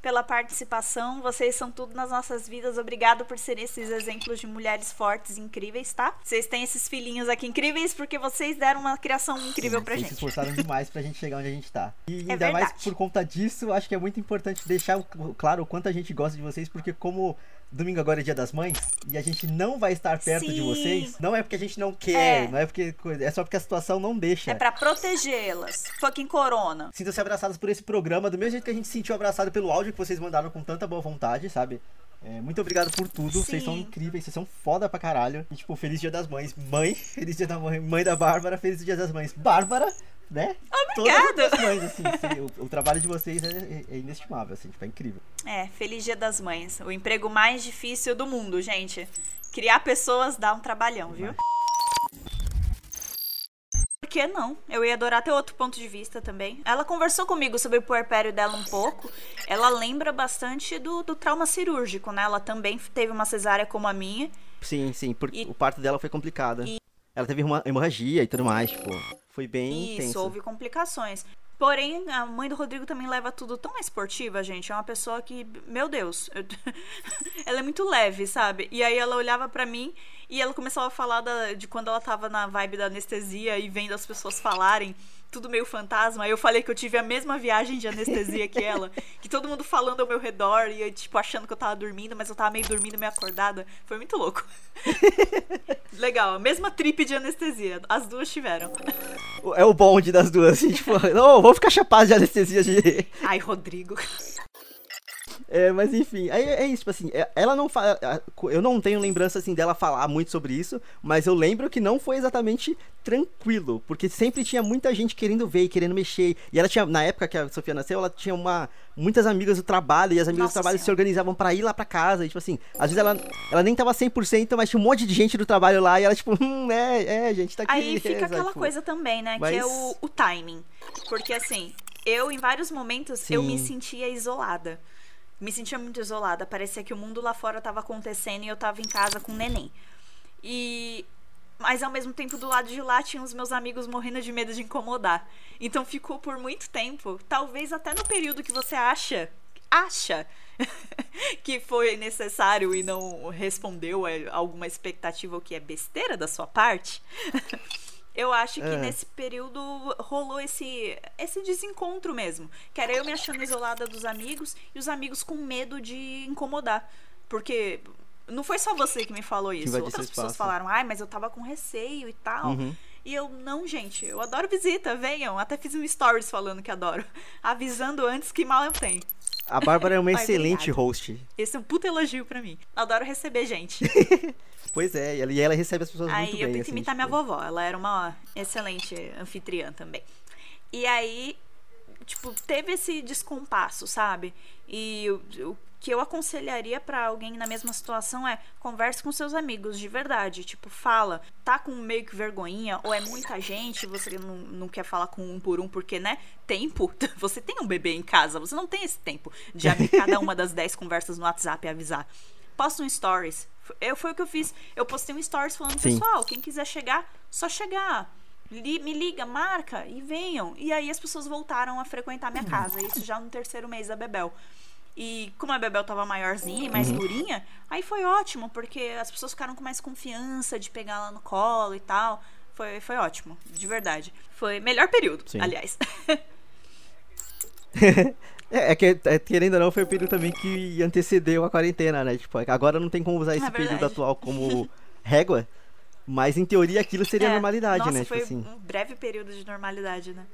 pela participação. Vocês são tudo nas nossas vidas. Obrigado por serem esses exemplos de mulheres fortes e incríveis, tá? Vocês têm esses filhinhos aqui incríveis porque vocês deram uma criação incrível Sim, pra vocês gente. se esforçaram demais pra gente chegar onde a gente tá. E é ainda verdade. mais por conta disso, acho que é muito importante deixar claro o quanto a gente gosta de vocês, porque como domingo agora é dia das mães e a gente não vai estar perto Sim. de vocês, não é porque a gente não quer, É. não é porque é só porque a situação não deixa. É pra protegê-las. Fucking corona. Sintam-se abraçados por esse programa, do mesmo jeito que a gente se sentiu abraçado pelo áudio que vocês mandaram com tanta boa vontade, sabe? É, muito obrigado por tudo, vocês são incríveis, vocês são foda pra caralho. E, tipo, feliz dia das mães. Mãe, feliz dia da mãe. Mãe da Bárbara, feliz dia das mães. Bárbara, né? Obrigada. Todas as mães, assim, sim, o, o trabalho de vocês é, é inestimável, assim, tipo, é incrível. É, feliz dia das mães. O emprego mais difícil do mundo, gente. Criar pessoas dá um trabalhão, viu? Por que não? Eu ia adorar ter outro ponto de vista também. Ela conversou comigo sobre o puerpério dela um pouco. Ela lembra bastante do, do trauma cirúrgico, né? Ela também teve uma cesárea como a minha. Sim, sim, porque E- o parto dela foi complicado. E- Ela teve uma hemorragia e tudo mais, tipo, foi bem Isso, intenso. houve complicações. Porém, a mãe do Rodrigo também leva tudo tão esportiva, gente. É uma pessoa que, meu Deus, eu- ela é muito leve, sabe? E aí ela olhava pra mim e ela começava a falar da- de quando ela tava na vibe da anestesia e vendo as pessoas falarem, tudo meio fantasma. Aí eu falei que eu tive a mesma viagem de anestesia que ela, que todo mundo falando ao meu redor e eu, tipo, achando que eu tava dormindo, mas eu tava meio dormindo, meio acordada. Foi muito louco. Legal, a mesma trip de anestesia. As duas tiveram. É o bonde das duas, assim, tipo, não, vou ficar chapado de anestesia de. Ai, Rodrigo. É, mas enfim, aí é isso, tipo assim, é- ela não fala. Eu não tenho lembrança assim dela falar muito sobre isso, mas eu lembro que não foi exatamente tranquilo, porque sempre tinha muita gente querendo ver e querendo mexer. E ela tinha, na época que a Sofia nasceu, ela tinha uma, muitas amigas do trabalho, e as amigas Nossa do trabalho se Senhora. organizavam pra ir lá pra casa, e tipo assim, às vezes ela, ela nem tava 100%, mas tinha um monte de gente do trabalho lá, e ela tipo, hum, é, é, gente, tá aqui. Aí fica é, aquela tipo, coisa também, né? Que mas- é o, o timing. Porque assim, eu em vários momentos eu me Sim. sentia isolada. Me sentia muito isolada. Parecia que o mundo lá fora tava acontecendo e eu tava em casa com o neném. E. Mas ao mesmo tempo, do lado de lá, tinha os meus amigos morrendo de medo de incomodar. Então ficou por muito tempo, talvez até no período que você acha, acha que foi necessário e não respondeu a alguma expectativa, o que é besteira da sua parte. Eu acho que É. nesse período rolou esse, esse desencontro mesmo. Que era eu me achando isolada dos amigos e os amigos com medo de incomodar. Porque não foi só você que me falou isso. Outras pessoas falaram, ai, mas eu tava com receio e tal. Uhum. E eu, não, gente, eu adoro visita, venham. Até fiz um stories falando que adoro. Avisando antes que mal eu tenho. A Bárbara é uma excelente obrigada. host. Esse é um puta elogio pra mim. Adoro receber gente. Pois é, e ela, e ela recebe as pessoas Aí muito eu bem. tento assim, imitar tipo, minha vovó. Ela era uma excelente anfitriã também. E aí, tipo, teve esse descompasso, sabe? E o, o que eu aconselharia pra alguém na mesma situação é converse com seus amigos de verdade. Tipo, fala, tá com meio que vergonhinha, ou é muita gente, você não, não quer falar com um por um, porque, né? Tempo. Você tem um bebê em casa, você não tem esse tempo de abrir cada uma das 10 conversas no WhatsApp e avisar. Posta um stories. Eu, foi o que eu fiz. Eu postei um stories falando, Sim. pessoal, quem quiser chegar, só chegar. Li- me liga, marca e venham. E aí as pessoas voltaram a frequentar minha casa. Isso já no terceiro mês da Bebel. E como a Bebel tava maiorzinha e mais durinha, aí foi ótimo, porque as pessoas ficaram com mais confiança de pegar ela no colo e tal. Foi, foi ótimo, de verdade. Foi melhor período, Sim. aliás. É, é que, é, querendo ou não, foi o período também que antecedeu a quarentena, né? Tipo, agora não tem como usar esse É período atual como régua, mas em teoria aquilo seria É, normalidade, nossa, né? Foi Tipo assim. um breve período de normalidade, né?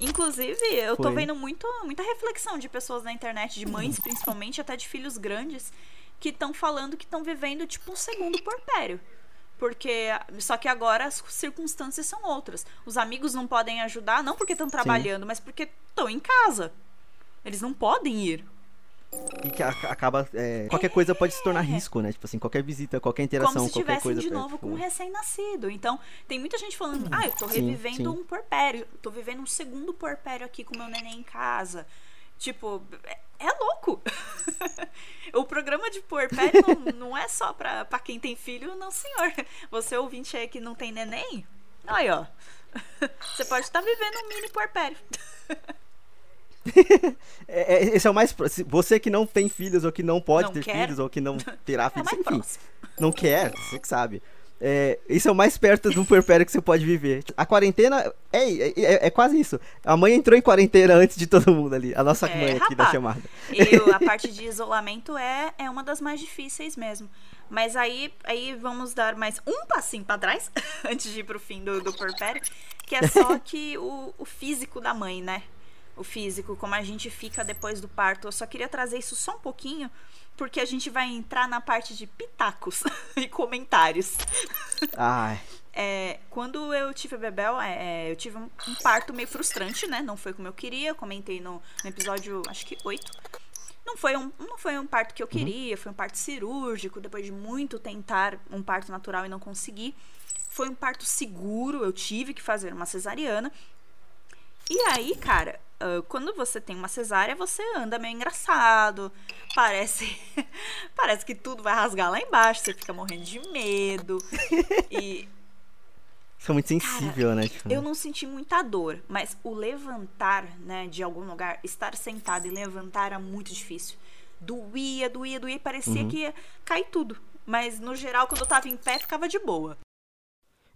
Inclusive, eu tô Foi. vendo muito, muita reflexão de pessoas na internet, de mães principalmente, até de filhos grandes, que estão falando que estão vivendo tipo um segundo porpério. Porque. Só que agora as circunstâncias são outras. Os amigos não podem ajudar, não porque estão trabalhando, mas porque estão em casa. Eles não podem ir. E que acaba. é, qualquer coisa pode se tornar risco, né? Tipo assim, qualquer visita, qualquer interação, Como se qualquer estivessem coisa. de é, novo tipo, com um recém-nascido. Então, tem muita gente falando, ah, eu tô revivendo sim. um porpério. Tô vivendo um segundo porpério aqui com meu neném em casa. Tipo, é, é louco. o programa de porpério não, não é só pra, pra quem tem filho, não, senhor. Você ouvinte aí que não tem neném, aí, ó. Você pode estar vivendo um mini porpério. É, é, esse é o mais. se Você que não tem filhos, ou que não pode Não ter quer. filhos, ou que não terá É filhos, mais enfim. próximo. Não quer, você que sabe. É, isso é o mais perto do puerpério que você pode viver. A quarentena é, é, é quase isso. A mãe entrou em quarentena antes de todo mundo ali. A nossa É, mãe aqui da rapaz. chamada. E a parte de isolamento é, é uma das mais difíceis mesmo. Mas aí, aí vamos dar mais um passinho pra trás, antes de ir pro fim do, do porpério, que é só que o, o físico da mãe, né? O físico, como a gente fica depois do parto. Eu só queria trazer isso só um pouquinho, porque a gente vai entrar na parte de pitacos e comentários. Ai, É, quando eu tive a Bebel, é, é, eu tive um, um parto meio frustrante, né? Não foi como eu queria. Eu comentei no, no episódio, acho que 8. Não foi, um, não foi um parto que eu queria, foi um parto cirúrgico, depois de muito tentar um parto natural e não consegui. Foi um parto seguro, eu tive que fazer uma cesariana. E aí, cara, ah, quando você tem uma cesárea, você anda meio engraçado. Parece. parece que tudo vai rasgar lá embaixo, você fica morrendo de medo. E muito sensível, né? Tipo, eu não senti muita dor, mas o levantar, né, de algum lugar, estar sentado e levantar era muito difícil. Doía, doía, doía, parecia Uhum. que ia cair tudo. Mas no geral, quando eu tava em pé, ficava de boa.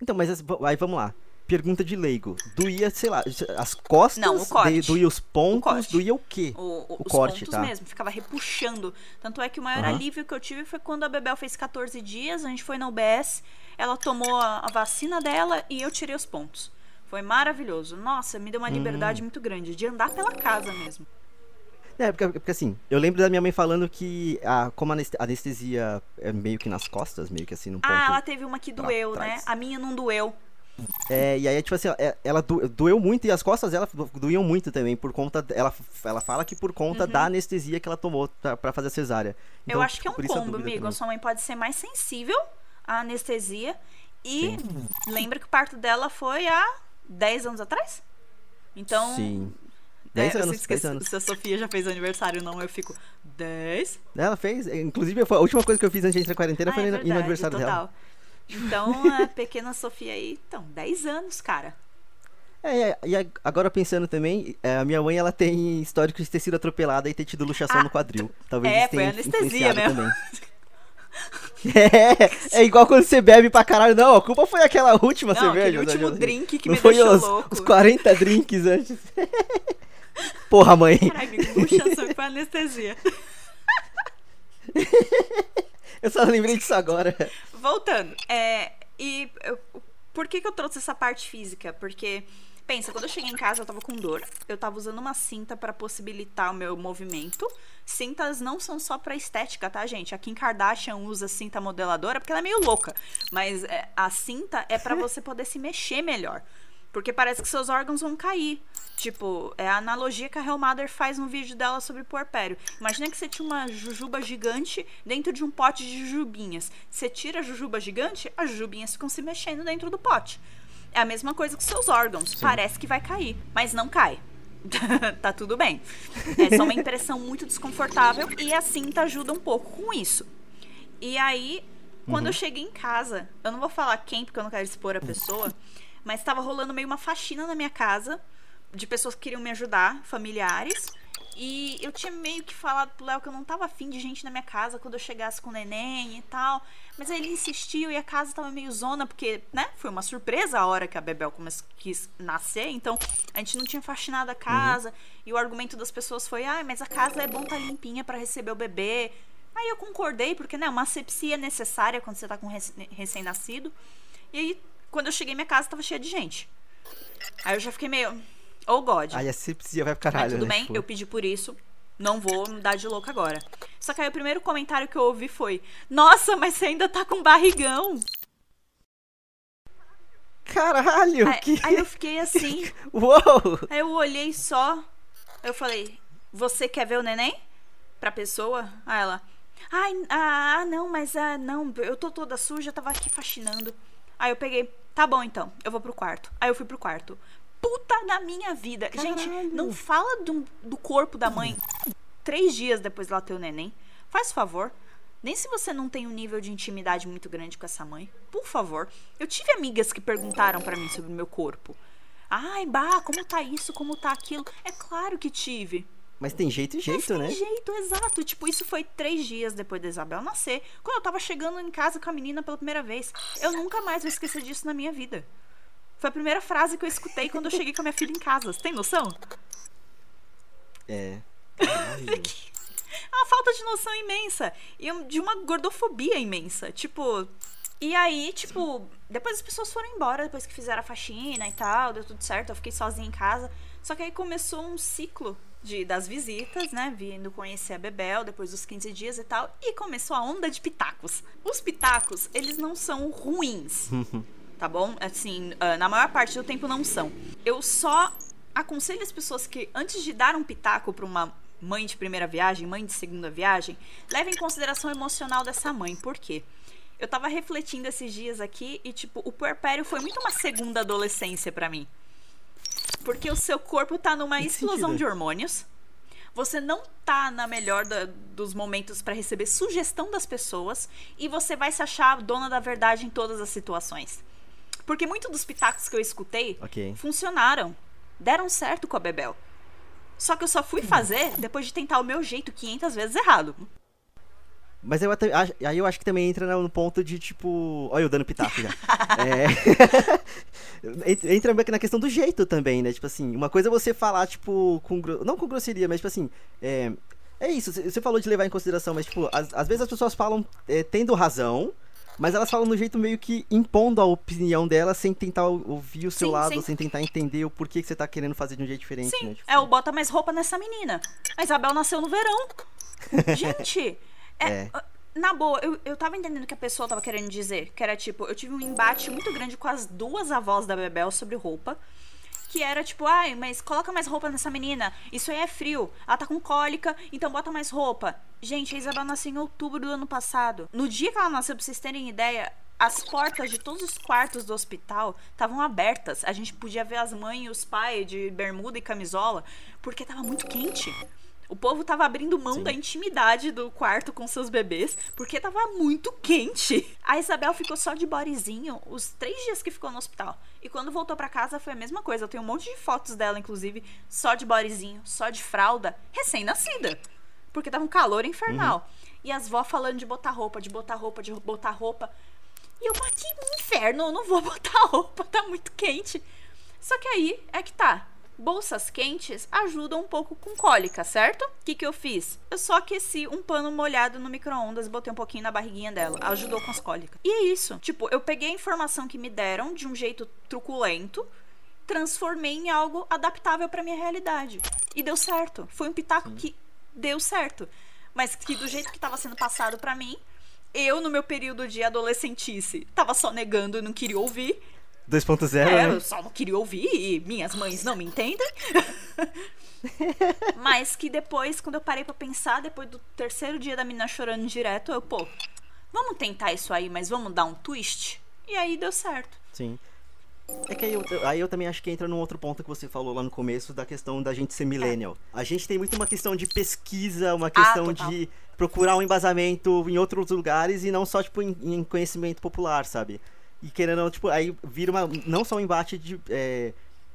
Então, mas as- aí vamos lá. Pergunta de leigo. Doía, sei lá, as costas, Não, o corte. doía os pontos, corte. doía o quê? O, o- O os corte, pontos tá. mesmo, ficava repuxando. Tanto é que o maior Aham. alívio que eu tive foi quando a Bebel fez 14 dias, a gente foi na UBS, ela tomou a, a vacina dela e eu tirei os pontos. Foi maravilhoso. Nossa, me deu uma Hum. liberdade muito grande, de andar pela casa mesmo. É, porque, porque assim, eu lembro da minha mãe falando que a, como a aneste- a anestesia é meio que nas costas, meio que assim, num ponto. Ah, ela teve uma que doeu, né? A minha não doeu. É, e aí, tipo assim, ó, é- ela do- doeu muito e as costas dela do- doíam muito também, por conta. Ela, ela fala que por conta da anestesia que ela tomou pra, pra fazer a cesárea. Uhum. eu Então, acho que é tipo, um combo, amigo. A também. sua mãe pode ser mais sensível à anestesia. E lembra que o parto dela foi há 10 anos atrás? Então. Sim. é, 10 eu anos, sempre 10 esqueço anos. Se a Sofia já fez aniversário não, eu fico. 10? Ela fez, inclusive a última coisa que eu fiz antes de entrar na quarentena Ah, foi é ir no- verdade, aniversário dela. Então, a pequena Sofia aí, então, 10 anos, cara. É, e agora pensando também, é, a minha mãe ela tem histórico de ter sido atropelada e ter tido luxação Ah, no quadril. Talvez é, isso foi tenha anestesia influenciado mesmo. também. É, é igual quando você bebe pra caralho. Não, a culpa foi aquela última Não, cerveja. aquele último né? drink que Não me foi deixou os, louco. os 40 drinks antes. Porra, mãe. Caralho, luxação foi anestesia. eu só lembrei disso agora. Voltando, é, e eu, por que, que eu trouxe essa parte física? Porque, pensa, quando eu cheguei em casa eu tava com dor, eu tava usando uma cinta para possibilitar o meu movimento. Cintas não são só pra estética, tá, gente? A Kim Kardashian usa cinta modeladora porque ela é meio louca, mas é, a cinta é para você poder se mexer melhor. Porque parece que seus órgãos vão cair. Tipo, é a analogia que a Hell Mother faz no vídeo dela sobre puerpério. Imagina que você tinha uma jujuba gigante dentro de um pote de jujubinhas. Você tira a jujuba gigante, as jujubinhas ficam se mexendo dentro do pote. É a mesma coisa com seus órgãos. Sim. Parece que vai cair, mas não cai. tá tudo bem. É só uma impressão muito desconfortável e a cinta ajuda um pouco com isso. E aí, quando uhum. eu cheguei em casa, eu não vou falar quem, porque eu não quero expor a pessoa. Mas estava rolando meio uma faxina na minha casa de pessoas que queriam me ajudar, familiares. E eu tinha meio que falado pro Léo que eu não tava afim de gente na minha casa quando eu chegasse com o neném e tal. Mas aí ele insistiu e a casa tava meio zona, porque, né? Foi uma surpresa a hora que a Bebel quis nascer. Então, a gente não tinha faxinado a uhum. casa. Uhum. E o argumento das pessoas foi: ah, mas a casa é bom tá limpinha para receber o bebê. Aí eu concordei, porque, né? Uma sepsia é necessária quando você tá com recém-nascido. E aí quando eu cheguei minha casa, tava cheia de gente. Aí eu já fiquei meio. Oh, God. Aí a sepsia vai pro caralho. Mas tudo né? bem, tipo... eu pedi por isso. Não vou me dar de louca agora. Só que aí o primeiro comentário que eu ouvi foi: Nossa, mas você ainda tá com barrigão. Caralho! Aí, que... aí eu fiquei assim. Uou! Aí eu olhei só. Eu falei: Você quer ver o neném? Pra pessoa? Aí ela. Ai, ah, não, mas ah, não, eu tô toda suja, tava aqui faxinando. Aí eu peguei, tá bom então, eu vou pro quarto. Aí eu fui pro quarto. Puta na minha vida. Caralho. Gente, não fala do, do corpo da mãe três dias depois dela ter o neném. Faz favor. Nem se você não tem um nível de intimidade muito grande com essa mãe. Por favor. Eu tive amigas que perguntaram para mim sobre o meu corpo. Ai, bah, como tá isso, como tá aquilo? É claro que tive. Mas tem jeito e jeito, Mas né? Tem jeito, exato. Tipo, isso foi três dias depois da Isabel nascer. Quando eu tava chegando em casa com a menina pela primeira vez. Eu nunca mais vou esquecer disso na minha vida. Foi a primeira frase que eu escutei quando eu cheguei com a minha filha em casa. Você tem noção? É. É uma falta de noção imensa. E de uma gordofobia imensa. Tipo. E aí, tipo, depois as pessoas foram embora, depois que fizeram a faxina e tal, deu tudo certo, eu fiquei sozinha em casa. Só que aí começou um ciclo de, das visitas, né? Vindo conhecer a Bebel depois dos 15 dias e tal. E começou a onda de pitacos. Os pitacos, eles não são ruins. tá bom? Assim, uh, na maior parte do tempo não são. Eu só aconselho as pessoas que, antes de dar um pitaco para uma mãe de primeira viagem, mãe de segunda viagem, levem em consideração o emocional dessa mãe. Por quê? Eu tava refletindo esses dias aqui e, tipo, o puerpério foi muito uma segunda adolescência para mim. Porque o seu corpo tá numa explosão de hormônios. Você não tá na melhor da, dos momentos para receber sugestão das pessoas e você vai se achar dona da verdade em todas as situações. Porque muitos dos pitacos que eu escutei okay. funcionaram. Deram certo com a Bebel. Só que eu só fui fazer depois de tentar o meu jeito 500 vezes errado. Mas eu até, aí eu acho que também entra no ponto de, tipo. Olha eu dando pitaco já. é, entra na questão do jeito também, né? Tipo assim, uma coisa é você falar, tipo, com. Não com grosseria, mas, tipo assim. É, é isso, você falou de levar em consideração, mas, tipo, às, às vezes as pessoas falam é, tendo razão, mas elas falam no jeito meio que impondo a opinião delas sem tentar ouvir o seu sim, lado, sim. sem tentar entender o porquê que você tá querendo fazer de um jeito diferente, sim. né? Tipo, é o bota mais roupa nessa menina. A Isabel nasceu no verão. Gente. É, é. Ah, na boa, eu, eu tava entendendo o que a pessoa tava querendo dizer. Que era tipo, eu tive um embate muito grande com as duas avós da Bebel sobre roupa. Que era tipo, ai, mas coloca mais roupa nessa menina. Isso aí é frio. Ela tá com cólica, então bota mais roupa. Gente, a Isabel nasceu em outubro do ano passado. No dia que ela nasceu, pra vocês terem ideia, as portas de todos os quartos do hospital estavam abertas. A gente podia ver as mães e os pais de bermuda e camisola, porque tava muito quente. O povo tava abrindo mão Sim. da intimidade do quarto com seus bebês, porque tava muito quente. A Isabel ficou só de bodyzinho os três dias que ficou no hospital. E quando voltou para casa foi a mesma coisa. Eu tenho um monte de fotos dela, inclusive, só de bodyzinho, só de fralda, recém-nascida. Porque tava um calor infernal. Uhum. E as vó falando de botar roupa, de botar roupa, de botar roupa. E eu, mas que inferno, eu não vou botar roupa, tá muito quente. Só que aí é que tá Bolsas quentes ajudam um pouco com cólica, certo? O que, que eu fiz? Eu só aqueci um pano molhado no micro-ondas e botei um pouquinho na barriguinha dela. Ajudou com as cólicas. E é isso. Tipo, eu peguei a informação que me deram de um jeito truculento, transformei em algo adaptável para minha realidade. E deu certo. Foi um pitaco Sim. que deu certo. Mas que do jeito que estava sendo passado para mim, eu, no meu período de adolescentice, tava só negando e não queria ouvir. 2.0, é, né? eu só não queria ouvir e minhas mães não me entendem. Mas que depois, quando eu parei para pensar, depois do terceiro dia da menina chorando direto, eu, pô, vamos tentar isso aí, mas vamos dar um twist? E aí deu certo. Sim. É que aí eu, aí eu, também acho que entra num outro ponto que você falou lá no começo, da questão da gente ser millennial. É. A gente tem muito uma questão de pesquisa, uma questão ah, de procurar um embasamento em outros lugares e não só, tipo, em, em conhecimento popular, sabe? E querendo ou não, tipo, aí vira uma, não só um embate de, é,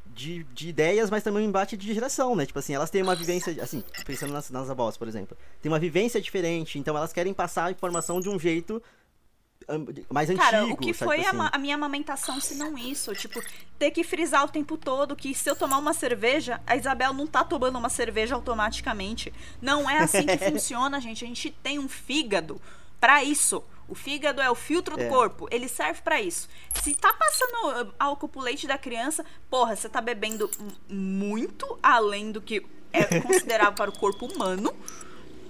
de, de, ideias, mas também um embate de geração, né? Tipo assim, elas têm uma vivência, assim, pensando nas, nas avós, por exemplo, tem uma vivência diferente, então elas querem passar a informação de um jeito mais antigo. Cara, o que foi assim. a, a, minha amamentação se não isso? Tipo, ter que frisar o tempo todo que se eu tomar uma cerveja, a Isabel não tá tomando uma cerveja automaticamente. Não é assim que funciona, gente. A gente tem um fígado para isso. O fígado é o filtro do é. corpo, ele serve para isso. Se tá passando uh, álcool pro leite da criança, porra, você tá bebendo muito além do que é considerável para o corpo humano.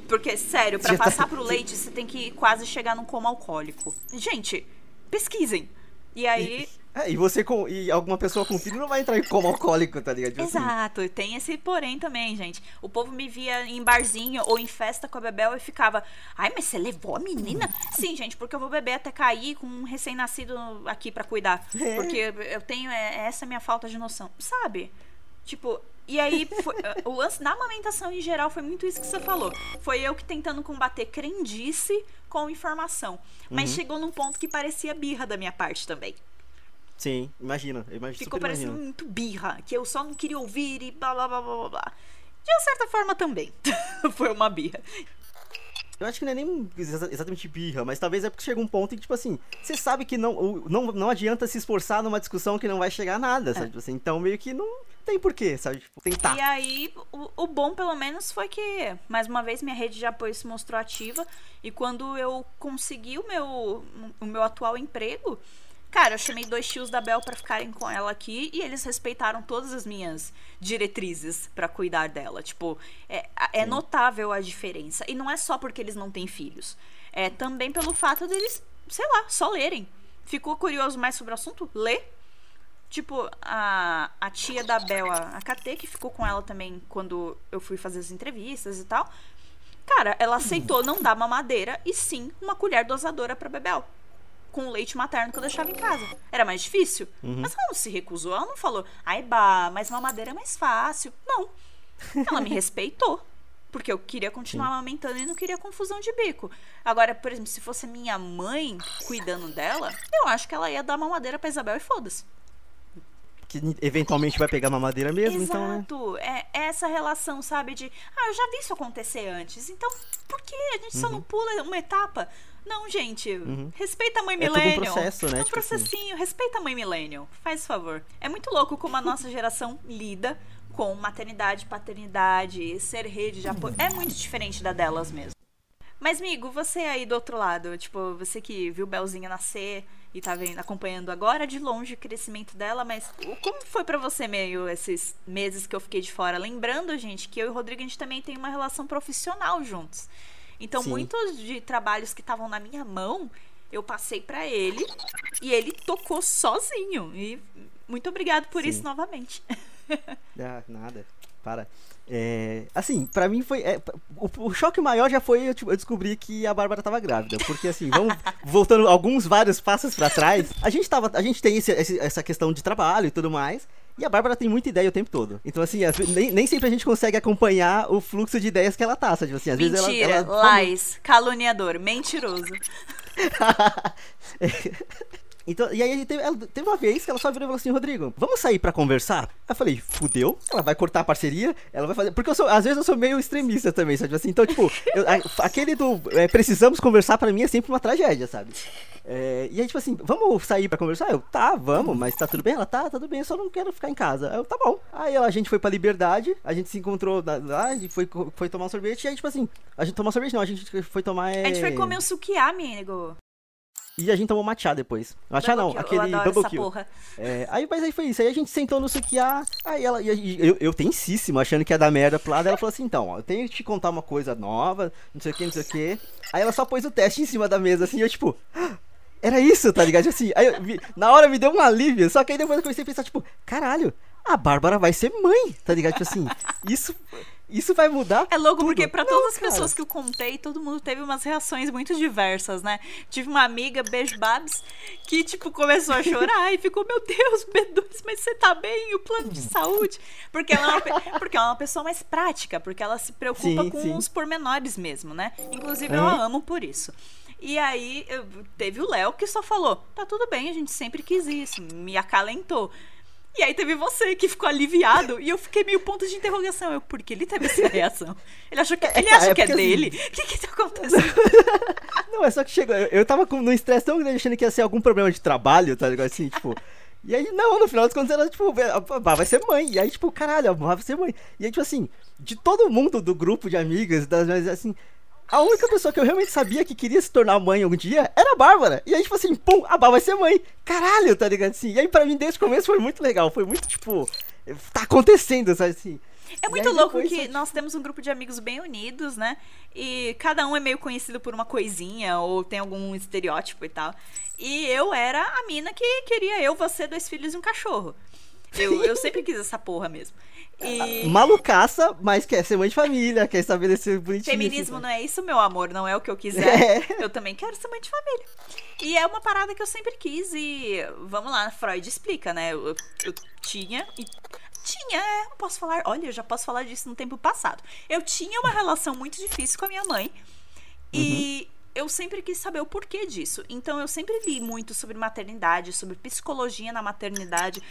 Porque, sério, para tá passar pro leite, você tem que quase chegar num coma alcoólico. Gente, pesquisem. E aí. É, e você com. E alguma pessoa com filho não vai entrar em coma alcoólico, tá ligado? Tipo assim. Exato, assim. tem esse porém também, gente. O povo me via em barzinho ou em festa com a Bebel e ficava. Ai, mas você levou a menina? Sim, gente, porque eu vou beber até cair com um recém-nascido aqui para cuidar. É. Porque eu tenho. É, essa é minha falta de noção. Sabe? Tipo, e aí, foi, o lance da amamentação em geral foi muito isso que você falou. Foi eu que tentando combater crendice com informação. Mas uhum. chegou num ponto que parecia birra da minha parte também. Sim, imagina. imagina Ficou parecendo muito birra, que eu só não queria ouvir e blá blá blá blá blá. De uma certa forma também. foi uma birra. Eu acho que não é nem exatamente birra, mas talvez é porque chega um ponto em que, tipo assim, você sabe que não, não, não adianta se esforçar numa discussão que não vai chegar a nada, sabe? É. Tipo assim, então meio que não tem porquê, sabe? Tipo, tentar. E aí, o, o, bom, pelo menos, foi que, mais uma vez, minha rede de apoio se mostrou ativa. E quando eu consegui o meu, o meu atual emprego, Cara, eu chamei dois tios da Bel para ficarem com ela aqui e eles respeitaram todas as minhas diretrizes para cuidar dela. Tipo, é, é notável a diferença. E não é só porque eles não têm filhos. É também pelo fato deles, sei lá, só lerem. Ficou curioso mais sobre o assunto? Lê. Tipo, a, a tia da Bel, a, a KT, que ficou com ela também quando eu fui fazer as entrevistas e tal. Cara, ela aceitou não dar mamadeira e sim uma colher dosadora pra Bebel com o leite materno que eu deixava em casa. Era mais difícil. Uhum. Mas ela não se recusou. Ela não falou, ai, bah, mas mamadeira é mais fácil. Não. Ela me respeitou. Porque eu queria continuar Sim. amamentando e não queria confusão de bico. Agora, por exemplo, se fosse minha mãe cuidando dela, eu acho que ela ia dar mamadeira pra Isabel e foda-se. Que eventualmente vai pegar mamadeira mesmo, Exato. então, né? É, é essa relação, sabe? De, ah, eu já vi isso acontecer antes. Então, por que a gente uhum. só não pula uma etapa? Não, gente, uhum. respeita a mãe millennial. É um processo, né? É um tipo assim. processinho, assim. respeita a mãe millennial. Faz favor. É muito louco como a nossa geração lida com maternidade, paternidade, ser rede de apoio. É muito diferente da delas mesmo. Mas, amigo, você aí do outro lado, tipo, você que viu Belzinha nascer e tá vendo, acompanhando agora de longe o crescimento dela, mas como foi para você meio esses meses que eu fiquei de fora? Lembrando, gente, que eu e o Rodrigo a gente também tem uma relação profissional juntos. Então, Sim. muitos de trabalhos que estavam na minha mão, eu passei para ele e ele tocou sozinho. E muito obrigado por Sim. isso novamente. Ah, nada. Para. É, assim, para mim foi. É, o, o, choque maior já foi eu, tipo, eu descobri que a Bárbara tava grávida. Porque, assim, vamos voltando alguns vários passos para trás. A gente tava. A gente tem esse, essa questão de trabalho e tudo mais. E a Bárbara tem muita ideia o tempo todo. Então, assim, nem, nem sempre a gente consegue acompanhar o fluxo de ideias que ela tá. Tipo assim, às Mentira, vezes ela. ela Lais, caluniador, mentiroso. Então, e aí teve, ela, teve uma vez que ela só virou e falou assim, Rodrigo, vamos sair pra conversar? Eu falei, fudeu, ela vai cortar a parceria, ela vai fazer. Porque eu sou, às vezes eu sou meio extremista também, sabe? Assim, então, tipo, eu, a, aquele do é, precisamos conversar pra mim é sempre uma tragédia, sabe? É, e aí, tipo assim, vamos sair pra conversar? Eu, tá, vamos, mas tá tudo bem? Ela, tá, tá tudo bem, eu só não quero ficar em casa. Eu, tá bom. Aí a gente foi pra Liberdade, a gente se encontrou lá, a gente foi, foi tomar um sorvete, e aí, tipo assim, a gente tomou sorvete não, a gente foi tomar. É... A gente foi comer um sukiá, amigo. E a gente tomou matcha depois. Matcha não, aquele double kill. É, aí, mas aí foi isso. Aí a gente sentou no sukiá. Aí ela. E, eu, eu tensíssimo, achando que ia dar merda pro lado. Ela falou assim: então, ó, eu tenho que te contar uma coisa nova, não sei o que, não sei o que. Aí ela só pôs o teste em cima da mesa, assim, eu tipo. Ah, era isso, tá ligado? Assim, aí eu, na hora me deu um alívio. Só que aí depois eu comecei a pensar, tipo, caralho, a Bárbara vai ser mãe, tá ligado? Tipo assim, isso. Isso vai mudar. É louco, tudo. porque para Não, todas as cara. pessoas que eu contei, todo mundo teve umas reações muito diversas, né? Tive uma amiga, beijo Babs, que, tipo, começou a chorar e ficou, meu Deus, B2, mas você tá bem? O plano de saúde? Porque ela, é uma, porque ela é uma pessoa mais prática, porque ela se preocupa Sim, com sim. os pormenores mesmo, né? Inclusive, eu Uhum. a amo por isso. E aí, eu- teve o Léo que só falou: tá tudo bem, a gente sempre quis isso, me acalentou. E aí teve você que ficou aliviado e eu fiquei meio ponto de interrogação. Eu, por que ele teve essa reação? Ele achou que ele cara, acha é que é assim, dele? O que que tá acontecendo? Não, é só que chegou. Eu, eu tava com num estresse tão grande achando que ia ser algum problema de trabalho, tá ligado? Assim, tipo. E aí, não, no final das contas, ela, tipo, a vai ser mãe. E aí, tipo, caralho, a vai ser mãe. E aí, tipo assim, de todo mundo do grupo de amigas, das, assim, a única pessoa que eu realmente sabia que queria se tornar mãe algum dia era a Bárbara. E aí, tipo assim, pum, a Bá vai ser mãe. Caralho, tá ligado? Assim, e aí, pra mim, desde o começo foi muito legal. Foi muito, tipo, tá acontecendo, sabe assim. É muito aí louco que nós temos um grupo de amigos bem unidos, né? E cada um é meio conhecido por uma coisinha ou tem algum estereótipo e tal. E eu era a mina que queria eu, você, dois filhos e um cachorro. Eu, eu sempre quis essa porra mesmo. E Malucaça, mas quer ser mãe de família, quer estabelecer bonitinho. feminismo assim, não é isso, meu amor, não é o que eu quiser. É. Eu também quero ser mãe de família. E é uma parada que eu sempre quis e vamos lá, Freud explica, né? Eu, eu tinha e tinha, é, posso falar, olha, eu já posso falar disso no tempo passado. Eu tinha uma relação muito difícil com a minha mãe e eu sempre quis saber o porquê disso. Então eu sempre li muito sobre maternidade, sobre psicologia na maternidade.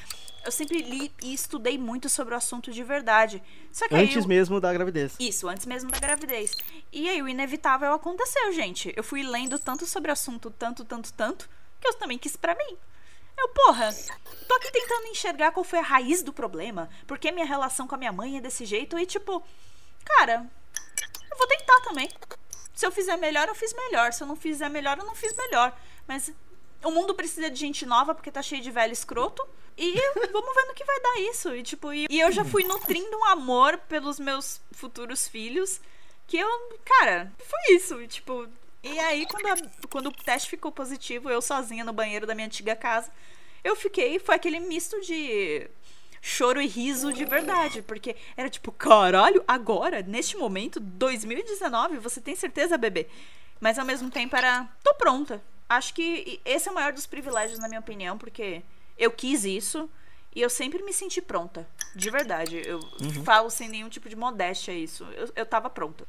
Eu sempre li e estudei muito sobre o assunto de verdade. Antes eu- mesmo da gravidez. isso, antes mesmo da gravidez. E aí o inevitável aconteceu, gente. Eu fui lendo tanto sobre o assunto, tanto, tanto, tanto, que eu também quis pra mim. Eu, porra, tô aqui tentando enxergar qual foi a raiz do problema, porque minha relação com a minha mãe é desse jeito e tipo, cara, eu vou tentar também. Se eu fizer melhor, eu fiz melhor. Se eu não fizer melhor, eu não fiz melhor. Mas o mundo precisa de gente nova porque tá cheio de velho escroto. E vamos ver no que vai dar isso. E, tipo, e, e eu já fui nutrindo um amor pelos meus futuros filhos. Que eu, cara, foi isso. E, tipo, e aí, quando, a- quando o teste ficou positivo, eu sozinha no banheiro da minha antiga casa, eu fiquei. Foi aquele misto de choro e riso de verdade. Porque era tipo, caralho, agora, neste momento, 2019, você tem certeza, bebê? Mas ao mesmo tempo era, tô pronta. Acho que esse é o maior dos privilégios, na minha opinião, porque eu quis isso e eu sempre me senti pronta. De verdade. Eu falo sem nenhum tipo de modéstia isso. Eu, eu tava pronta.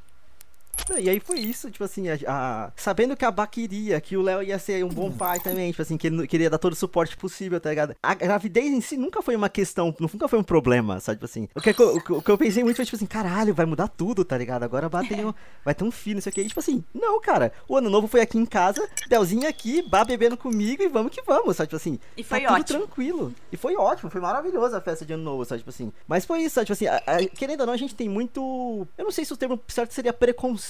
E aí foi isso, tipo assim, a, a- sabendo que a Bá queria, que o Léo ia ser um bom pai também, tipo assim, que ele queria dar todo o suporte possível, tá ligado? A gravidez em si nunca foi uma questão, nunca foi um problema, sabe? Tipo assim, o que, o, o que eu pensei muito foi, tipo assim, caralho, vai mudar tudo, tá ligado? Agora a Bá tem um- vai ter um filho, não sei o que. E, tipo assim, não, cara, o ano novo foi aqui em casa, Delzinho aqui, Bá bebendo comigo e vamos que vamos, sabe? Tipo assim, E foi tá tudo ótimo. tranquilo. E foi ótimo, foi maravilhosa a festa de ano novo, sabe? Tipo assim. Mas foi isso, sabe? Tipo assim, a- a- querendo ou não, a gente tem muito. Eu não sei se o termo certo seria preconceito.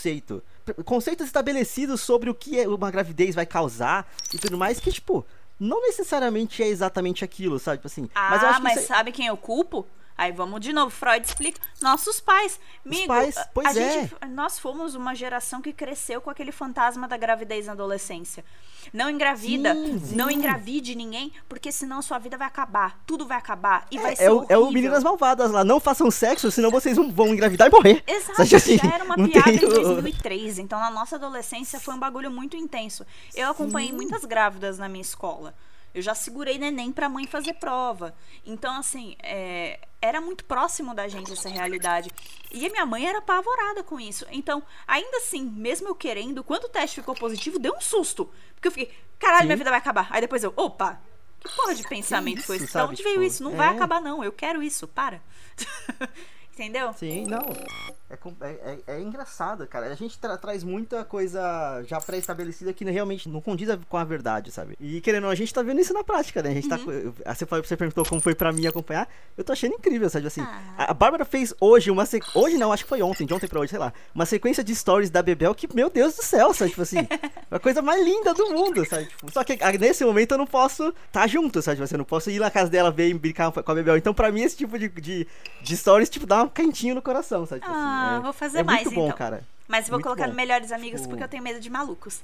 Pre- Conceitos estabelecidos sobre o que é uma gravidez vai causar e tudo mais, que, tipo, não necessariamente é exatamente aquilo, sabe? Tipo assim. Ah, mas eu acho que mas é- sabe quem eu culpo? Aí vamos de novo, Freud explica. Nossos pais. Amigo, pais, pois é. gente, nós fomos uma geração que cresceu com aquele fantasma da gravidez na adolescência. Não engravida, Sim, sim. não engravide ninguém, porque senão sua vida vai acabar. Tudo vai acabar e vai ser é, o, é o. Meninas Malvadas lá. Não façam sexo, senão vocês vão- engravidar e morrer. Exato, assim, já era uma piada tem em o- 2003. Então, na nossa adolescência, foi um bagulho muito intenso. Eu acompanhei muitas grávidas na minha escola. Eu já segurei neném pra mãe fazer prova. Então, assim, é, era muito próximo da gente essa realidade. E a minha mãe era apavorada com isso. Então, ainda assim, mesmo eu querendo, quando o teste ficou positivo, deu um susto. Porque eu fiquei, caralho, Sim. minha vida vai acabar. Aí depois eu, opa, que porra de pensamento isso, foi esse? Da sabe? onde veio Tipo, isso? Não vai é. acabar, não. Eu quero isso, para. Entendeu? Sim, não. É, é, é- é engraçado, cara. A gente tra- traz muita coisa já pré-estabelecida que realmente não condiz com a verdade, sabe? E querendo a gente tá vendo isso na prática, né? A gente tá. Uhum. ah, Você, falou, você perguntou como foi pra mim acompanhar. Eu tô achando incrível, sabe? Assim, Ah. a Bárbara fez hoje uma sequência. Hoje não, acho que foi ontem, de ontem pra hoje, sei lá. Uma sequência de stories da Bebel que, meu Deus do céu, sabe? Tipo assim, a coisa mais linda do mundo, sabe? Tipo, só que ah, nesse momento eu não posso estar tá junto, sabe? Tipo assim, eu não posso ir na casa dela ver e brincar com a Bebel. Então, pra mim, esse tipo de, de, de stories, tipo, dá um cantinho no coração, sabe? Tipo assim, Ah, é- vou fazer é mais, muito bom, então. cara. Mas vou Muito colocar bom. no Melhores Amigos Tipo- porque eu tenho medo de malucos.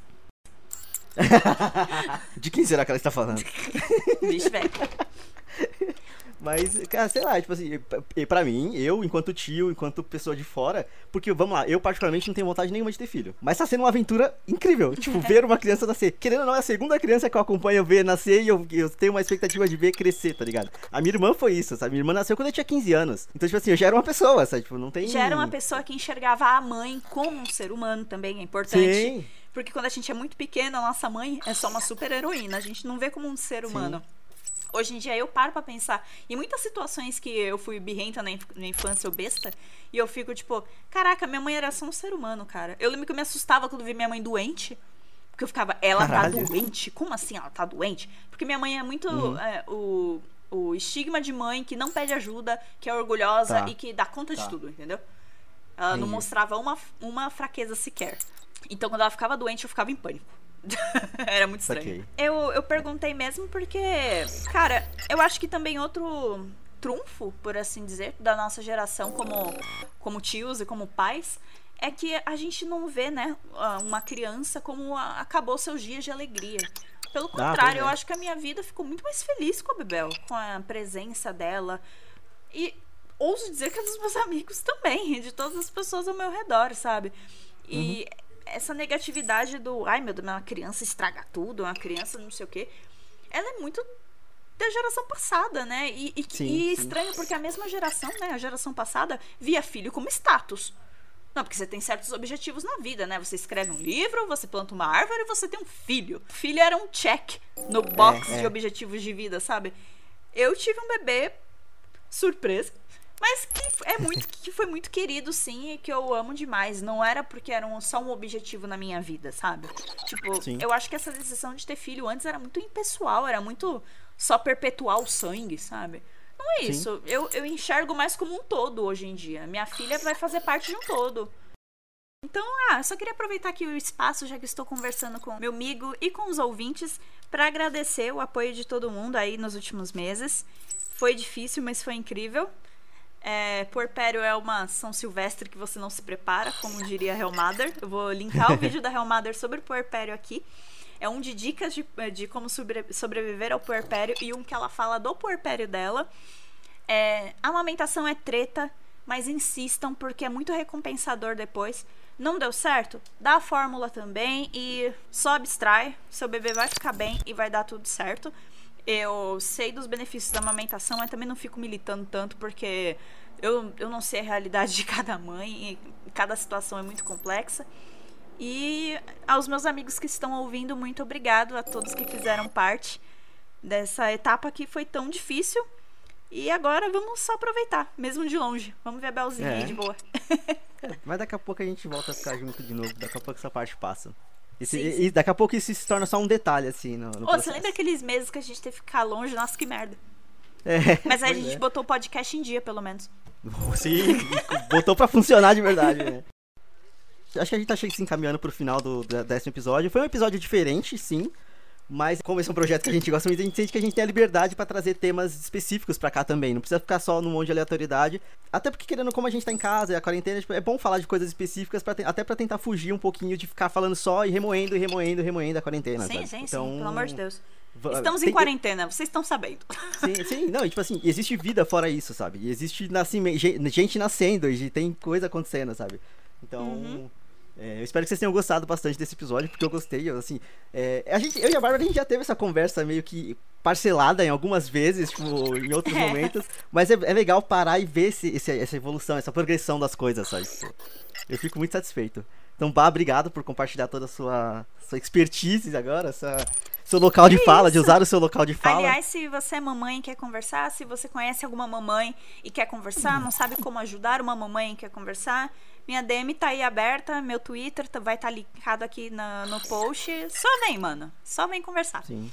De quem será que ela está falando? Vixe, velho. Mas, cara, sei lá, tipo assim, pra mim, eu, enquanto tio, enquanto pessoa de fora, porque, vamos lá, eu particularmente não tenho vontade nenhuma de ter filho. Mas tá sendo uma aventura incrível. Tipo, ver uma criança nascer. Querendo ou não, é a segunda criança que eu acompanho ver nascer e eu, eu tenho uma expectativa de ver crescer, tá ligado? A minha irmã foi isso, sabe? Minha irmã nasceu quando eu tinha 15 anos. Então, tipo assim, eu já era uma pessoa, sabe? Tipo, não tem. Já era uma pessoa que enxergava a mãe como um ser humano também, é importante. Sim. Porque quando a gente é muito pequena, a nossa mãe é só uma super heroína. A gente não vê como um ser humano. Hoje em dia eu paro pra pensar em muitas situações que eu fui birrenta na, inf- na infância ou besta, e eu fico tipo, caraca, minha mãe era só um ser humano, cara. Eu lembro que eu me assustava quando vi minha mãe doente. Porque eu ficava, ela Caralho. tá doente? Como assim ela tá doente? Porque minha mãe é muito Uhum. é, o, o estigma de mãe que não pede ajuda, que é orgulhosa Tá. e que dá conta de Tá. tudo, entendeu? Ela não mostrava uma, uma fraqueza sequer. Então, quando ela ficava doente, eu ficava em pânico. Era muito estranho. Saquei. Eu, eu perguntei mesmo porque, cara, eu acho que também outro trunfo, por assim dizer, da nossa geração como, como tios e como pais, é que a gente não vê, né, uma criança como a- acabou seus dias de alegria. Pelo pois contrário, é. eu acho que a minha vida ficou muito mais feliz com a Bebel, com a presença dela. E ouso dizer que é dos meus amigos também, de todas as pessoas ao meu redor, sabe? E Uhum. Essa negatividade do, ai meu Deus, uma criança estraga tudo, uma criança não sei o quê, ela é muito da geração passada, né? E, e, Sim, e sim. estranho porque a mesma geração, né, a geração passada, via filho como status. Não, porque você tem certos objetivos na vida, né? Você escreve um livro, você planta uma árvore e você tem um filho. Filho era um check no box É, é. de objetivos de vida, sabe? Eu tive um bebê surpresa, mas que é muito que foi muito querido sim e que eu amo demais. Não era porque era um- só um objetivo na minha vida, sabe? Tipo, Sim. eu acho que essa decisão de ter filho antes era muito impessoal, era muito só perpetuar o sangue, sabe? Não é Sim. isso. Eu, eu enxergo mais como um todo hoje em dia. Minha filha vai fazer parte de um todo. Então, ah, só queria aproveitar aqui o espaço, já que estou conversando com meu amigo e com os ouvintes, para agradecer o apoio de todo mundo aí nos últimos meses. Foi difícil, mas foi incrível. É, Porpério é uma São Silvestre que você não se prepara, como diria a Hellmother. Eu vou linkar o vídeo da Hellmother sobre puerpério aqui. É um de dicas de, de como sobre- sobreviver ao puerpério e um que ela fala do puerpério dela. É, a amamentação é treta, mas insistam porque é muito recompensador depois. Não deu certo? Dá a fórmula também e só abstrai. Seu bebê vai ficar bem e vai dar tudo certo. Eu sei dos benefícios da amamentação, mas também não fico militando tanto porque eu, eu não sei a realidade de cada mãe e cada situação é muito complexa. E aos meus amigos que estão ouvindo, muito obrigado a todos que fizeram parte dessa etapa que foi tão difícil. E agora vamos só aproveitar, mesmo de longe. Vamos ver a Belzinha É. aí de boa. Mas daqui a pouco a gente volta a ficar junto de novo. Daqui a pouco essa parte passa. E, se- Sim, sim. e daqui a pouco isso se torna só um detalhe, assim, no, no Ô, você processo. lembra aqueles meses que a gente teve que ficar longe? Nossa, que merda. É, Mas aí a gente é. botou o podcast em dia, pelo menos. Sim, botou pra funcionar de verdade, né? Acho que a gente tá se encaminhando pro final do, do décimo episódio. Foi um episódio diferente, sim. Mas como esse é um projeto que a gente gosta muito, a gente sente que a gente tem a liberdade pra trazer temas específicos pra cá também. Não precisa ficar só num monte de aleatoriedade. Até porque, querendo como a gente tá em casa e a quarentena, tipo, é bom falar de coisas específicas, pra te- até pra tentar fugir um pouquinho de ficar falando só e remoendo, e remoendo, e remoendo a quarentena. sim, sabe? sim, Então, sim. Pelo amor de Deus. Estamos em tem- quarentena, vocês estão sabendo. Sim, sim, não, e tipo assim, existe vida fora isso, sabe? E existe nascimento, gente nascendo, e tem coisa acontecendo, sabe? Então, Uhum. É, eu espero que vocês tenham gostado bastante desse episódio, porque eu gostei, eu, assim, é, a gente, eu e a Bárbara, a gente já teve essa conversa meio que parcelada em algumas vezes, tipo, em outros momentos, mas é, é legal parar e ver esse, esse- essa evolução, essa progressão das coisas, sabe? Eu fico muito satisfeito. Então, Bá, obrigado por compartilhar toda a sua, sua expertise agora, seu local de Que fala, de usar o seu local de fala. Aliás, se você é mamãe e quer conversar, se você conhece alguma mamãe e quer conversar, não sabe como ajudar uma mamãe e quer conversar, minha DM tá aí aberta, meu Twitter tá- vai estar linkado aqui na- no post. Só vem, mano. Só vem conversar. Sim.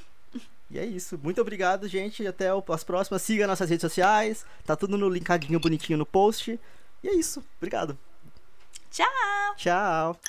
E é isso. Muito obrigado, gente. Até as próximas. Siga nossas redes sociais. Tá tudo no linkadinho bonitinho no post. E é isso. Obrigado. Tchau! Tchau.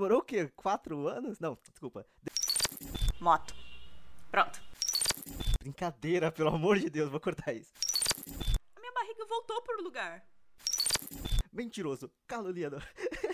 Demorou o quê? Quatro anos? Não, desculpa. Moto. Pronto. Brincadeira, pelo amor de Deus, vou cortar isso. A minha barriga voltou pro lugar. Mentiroso. Caluniador.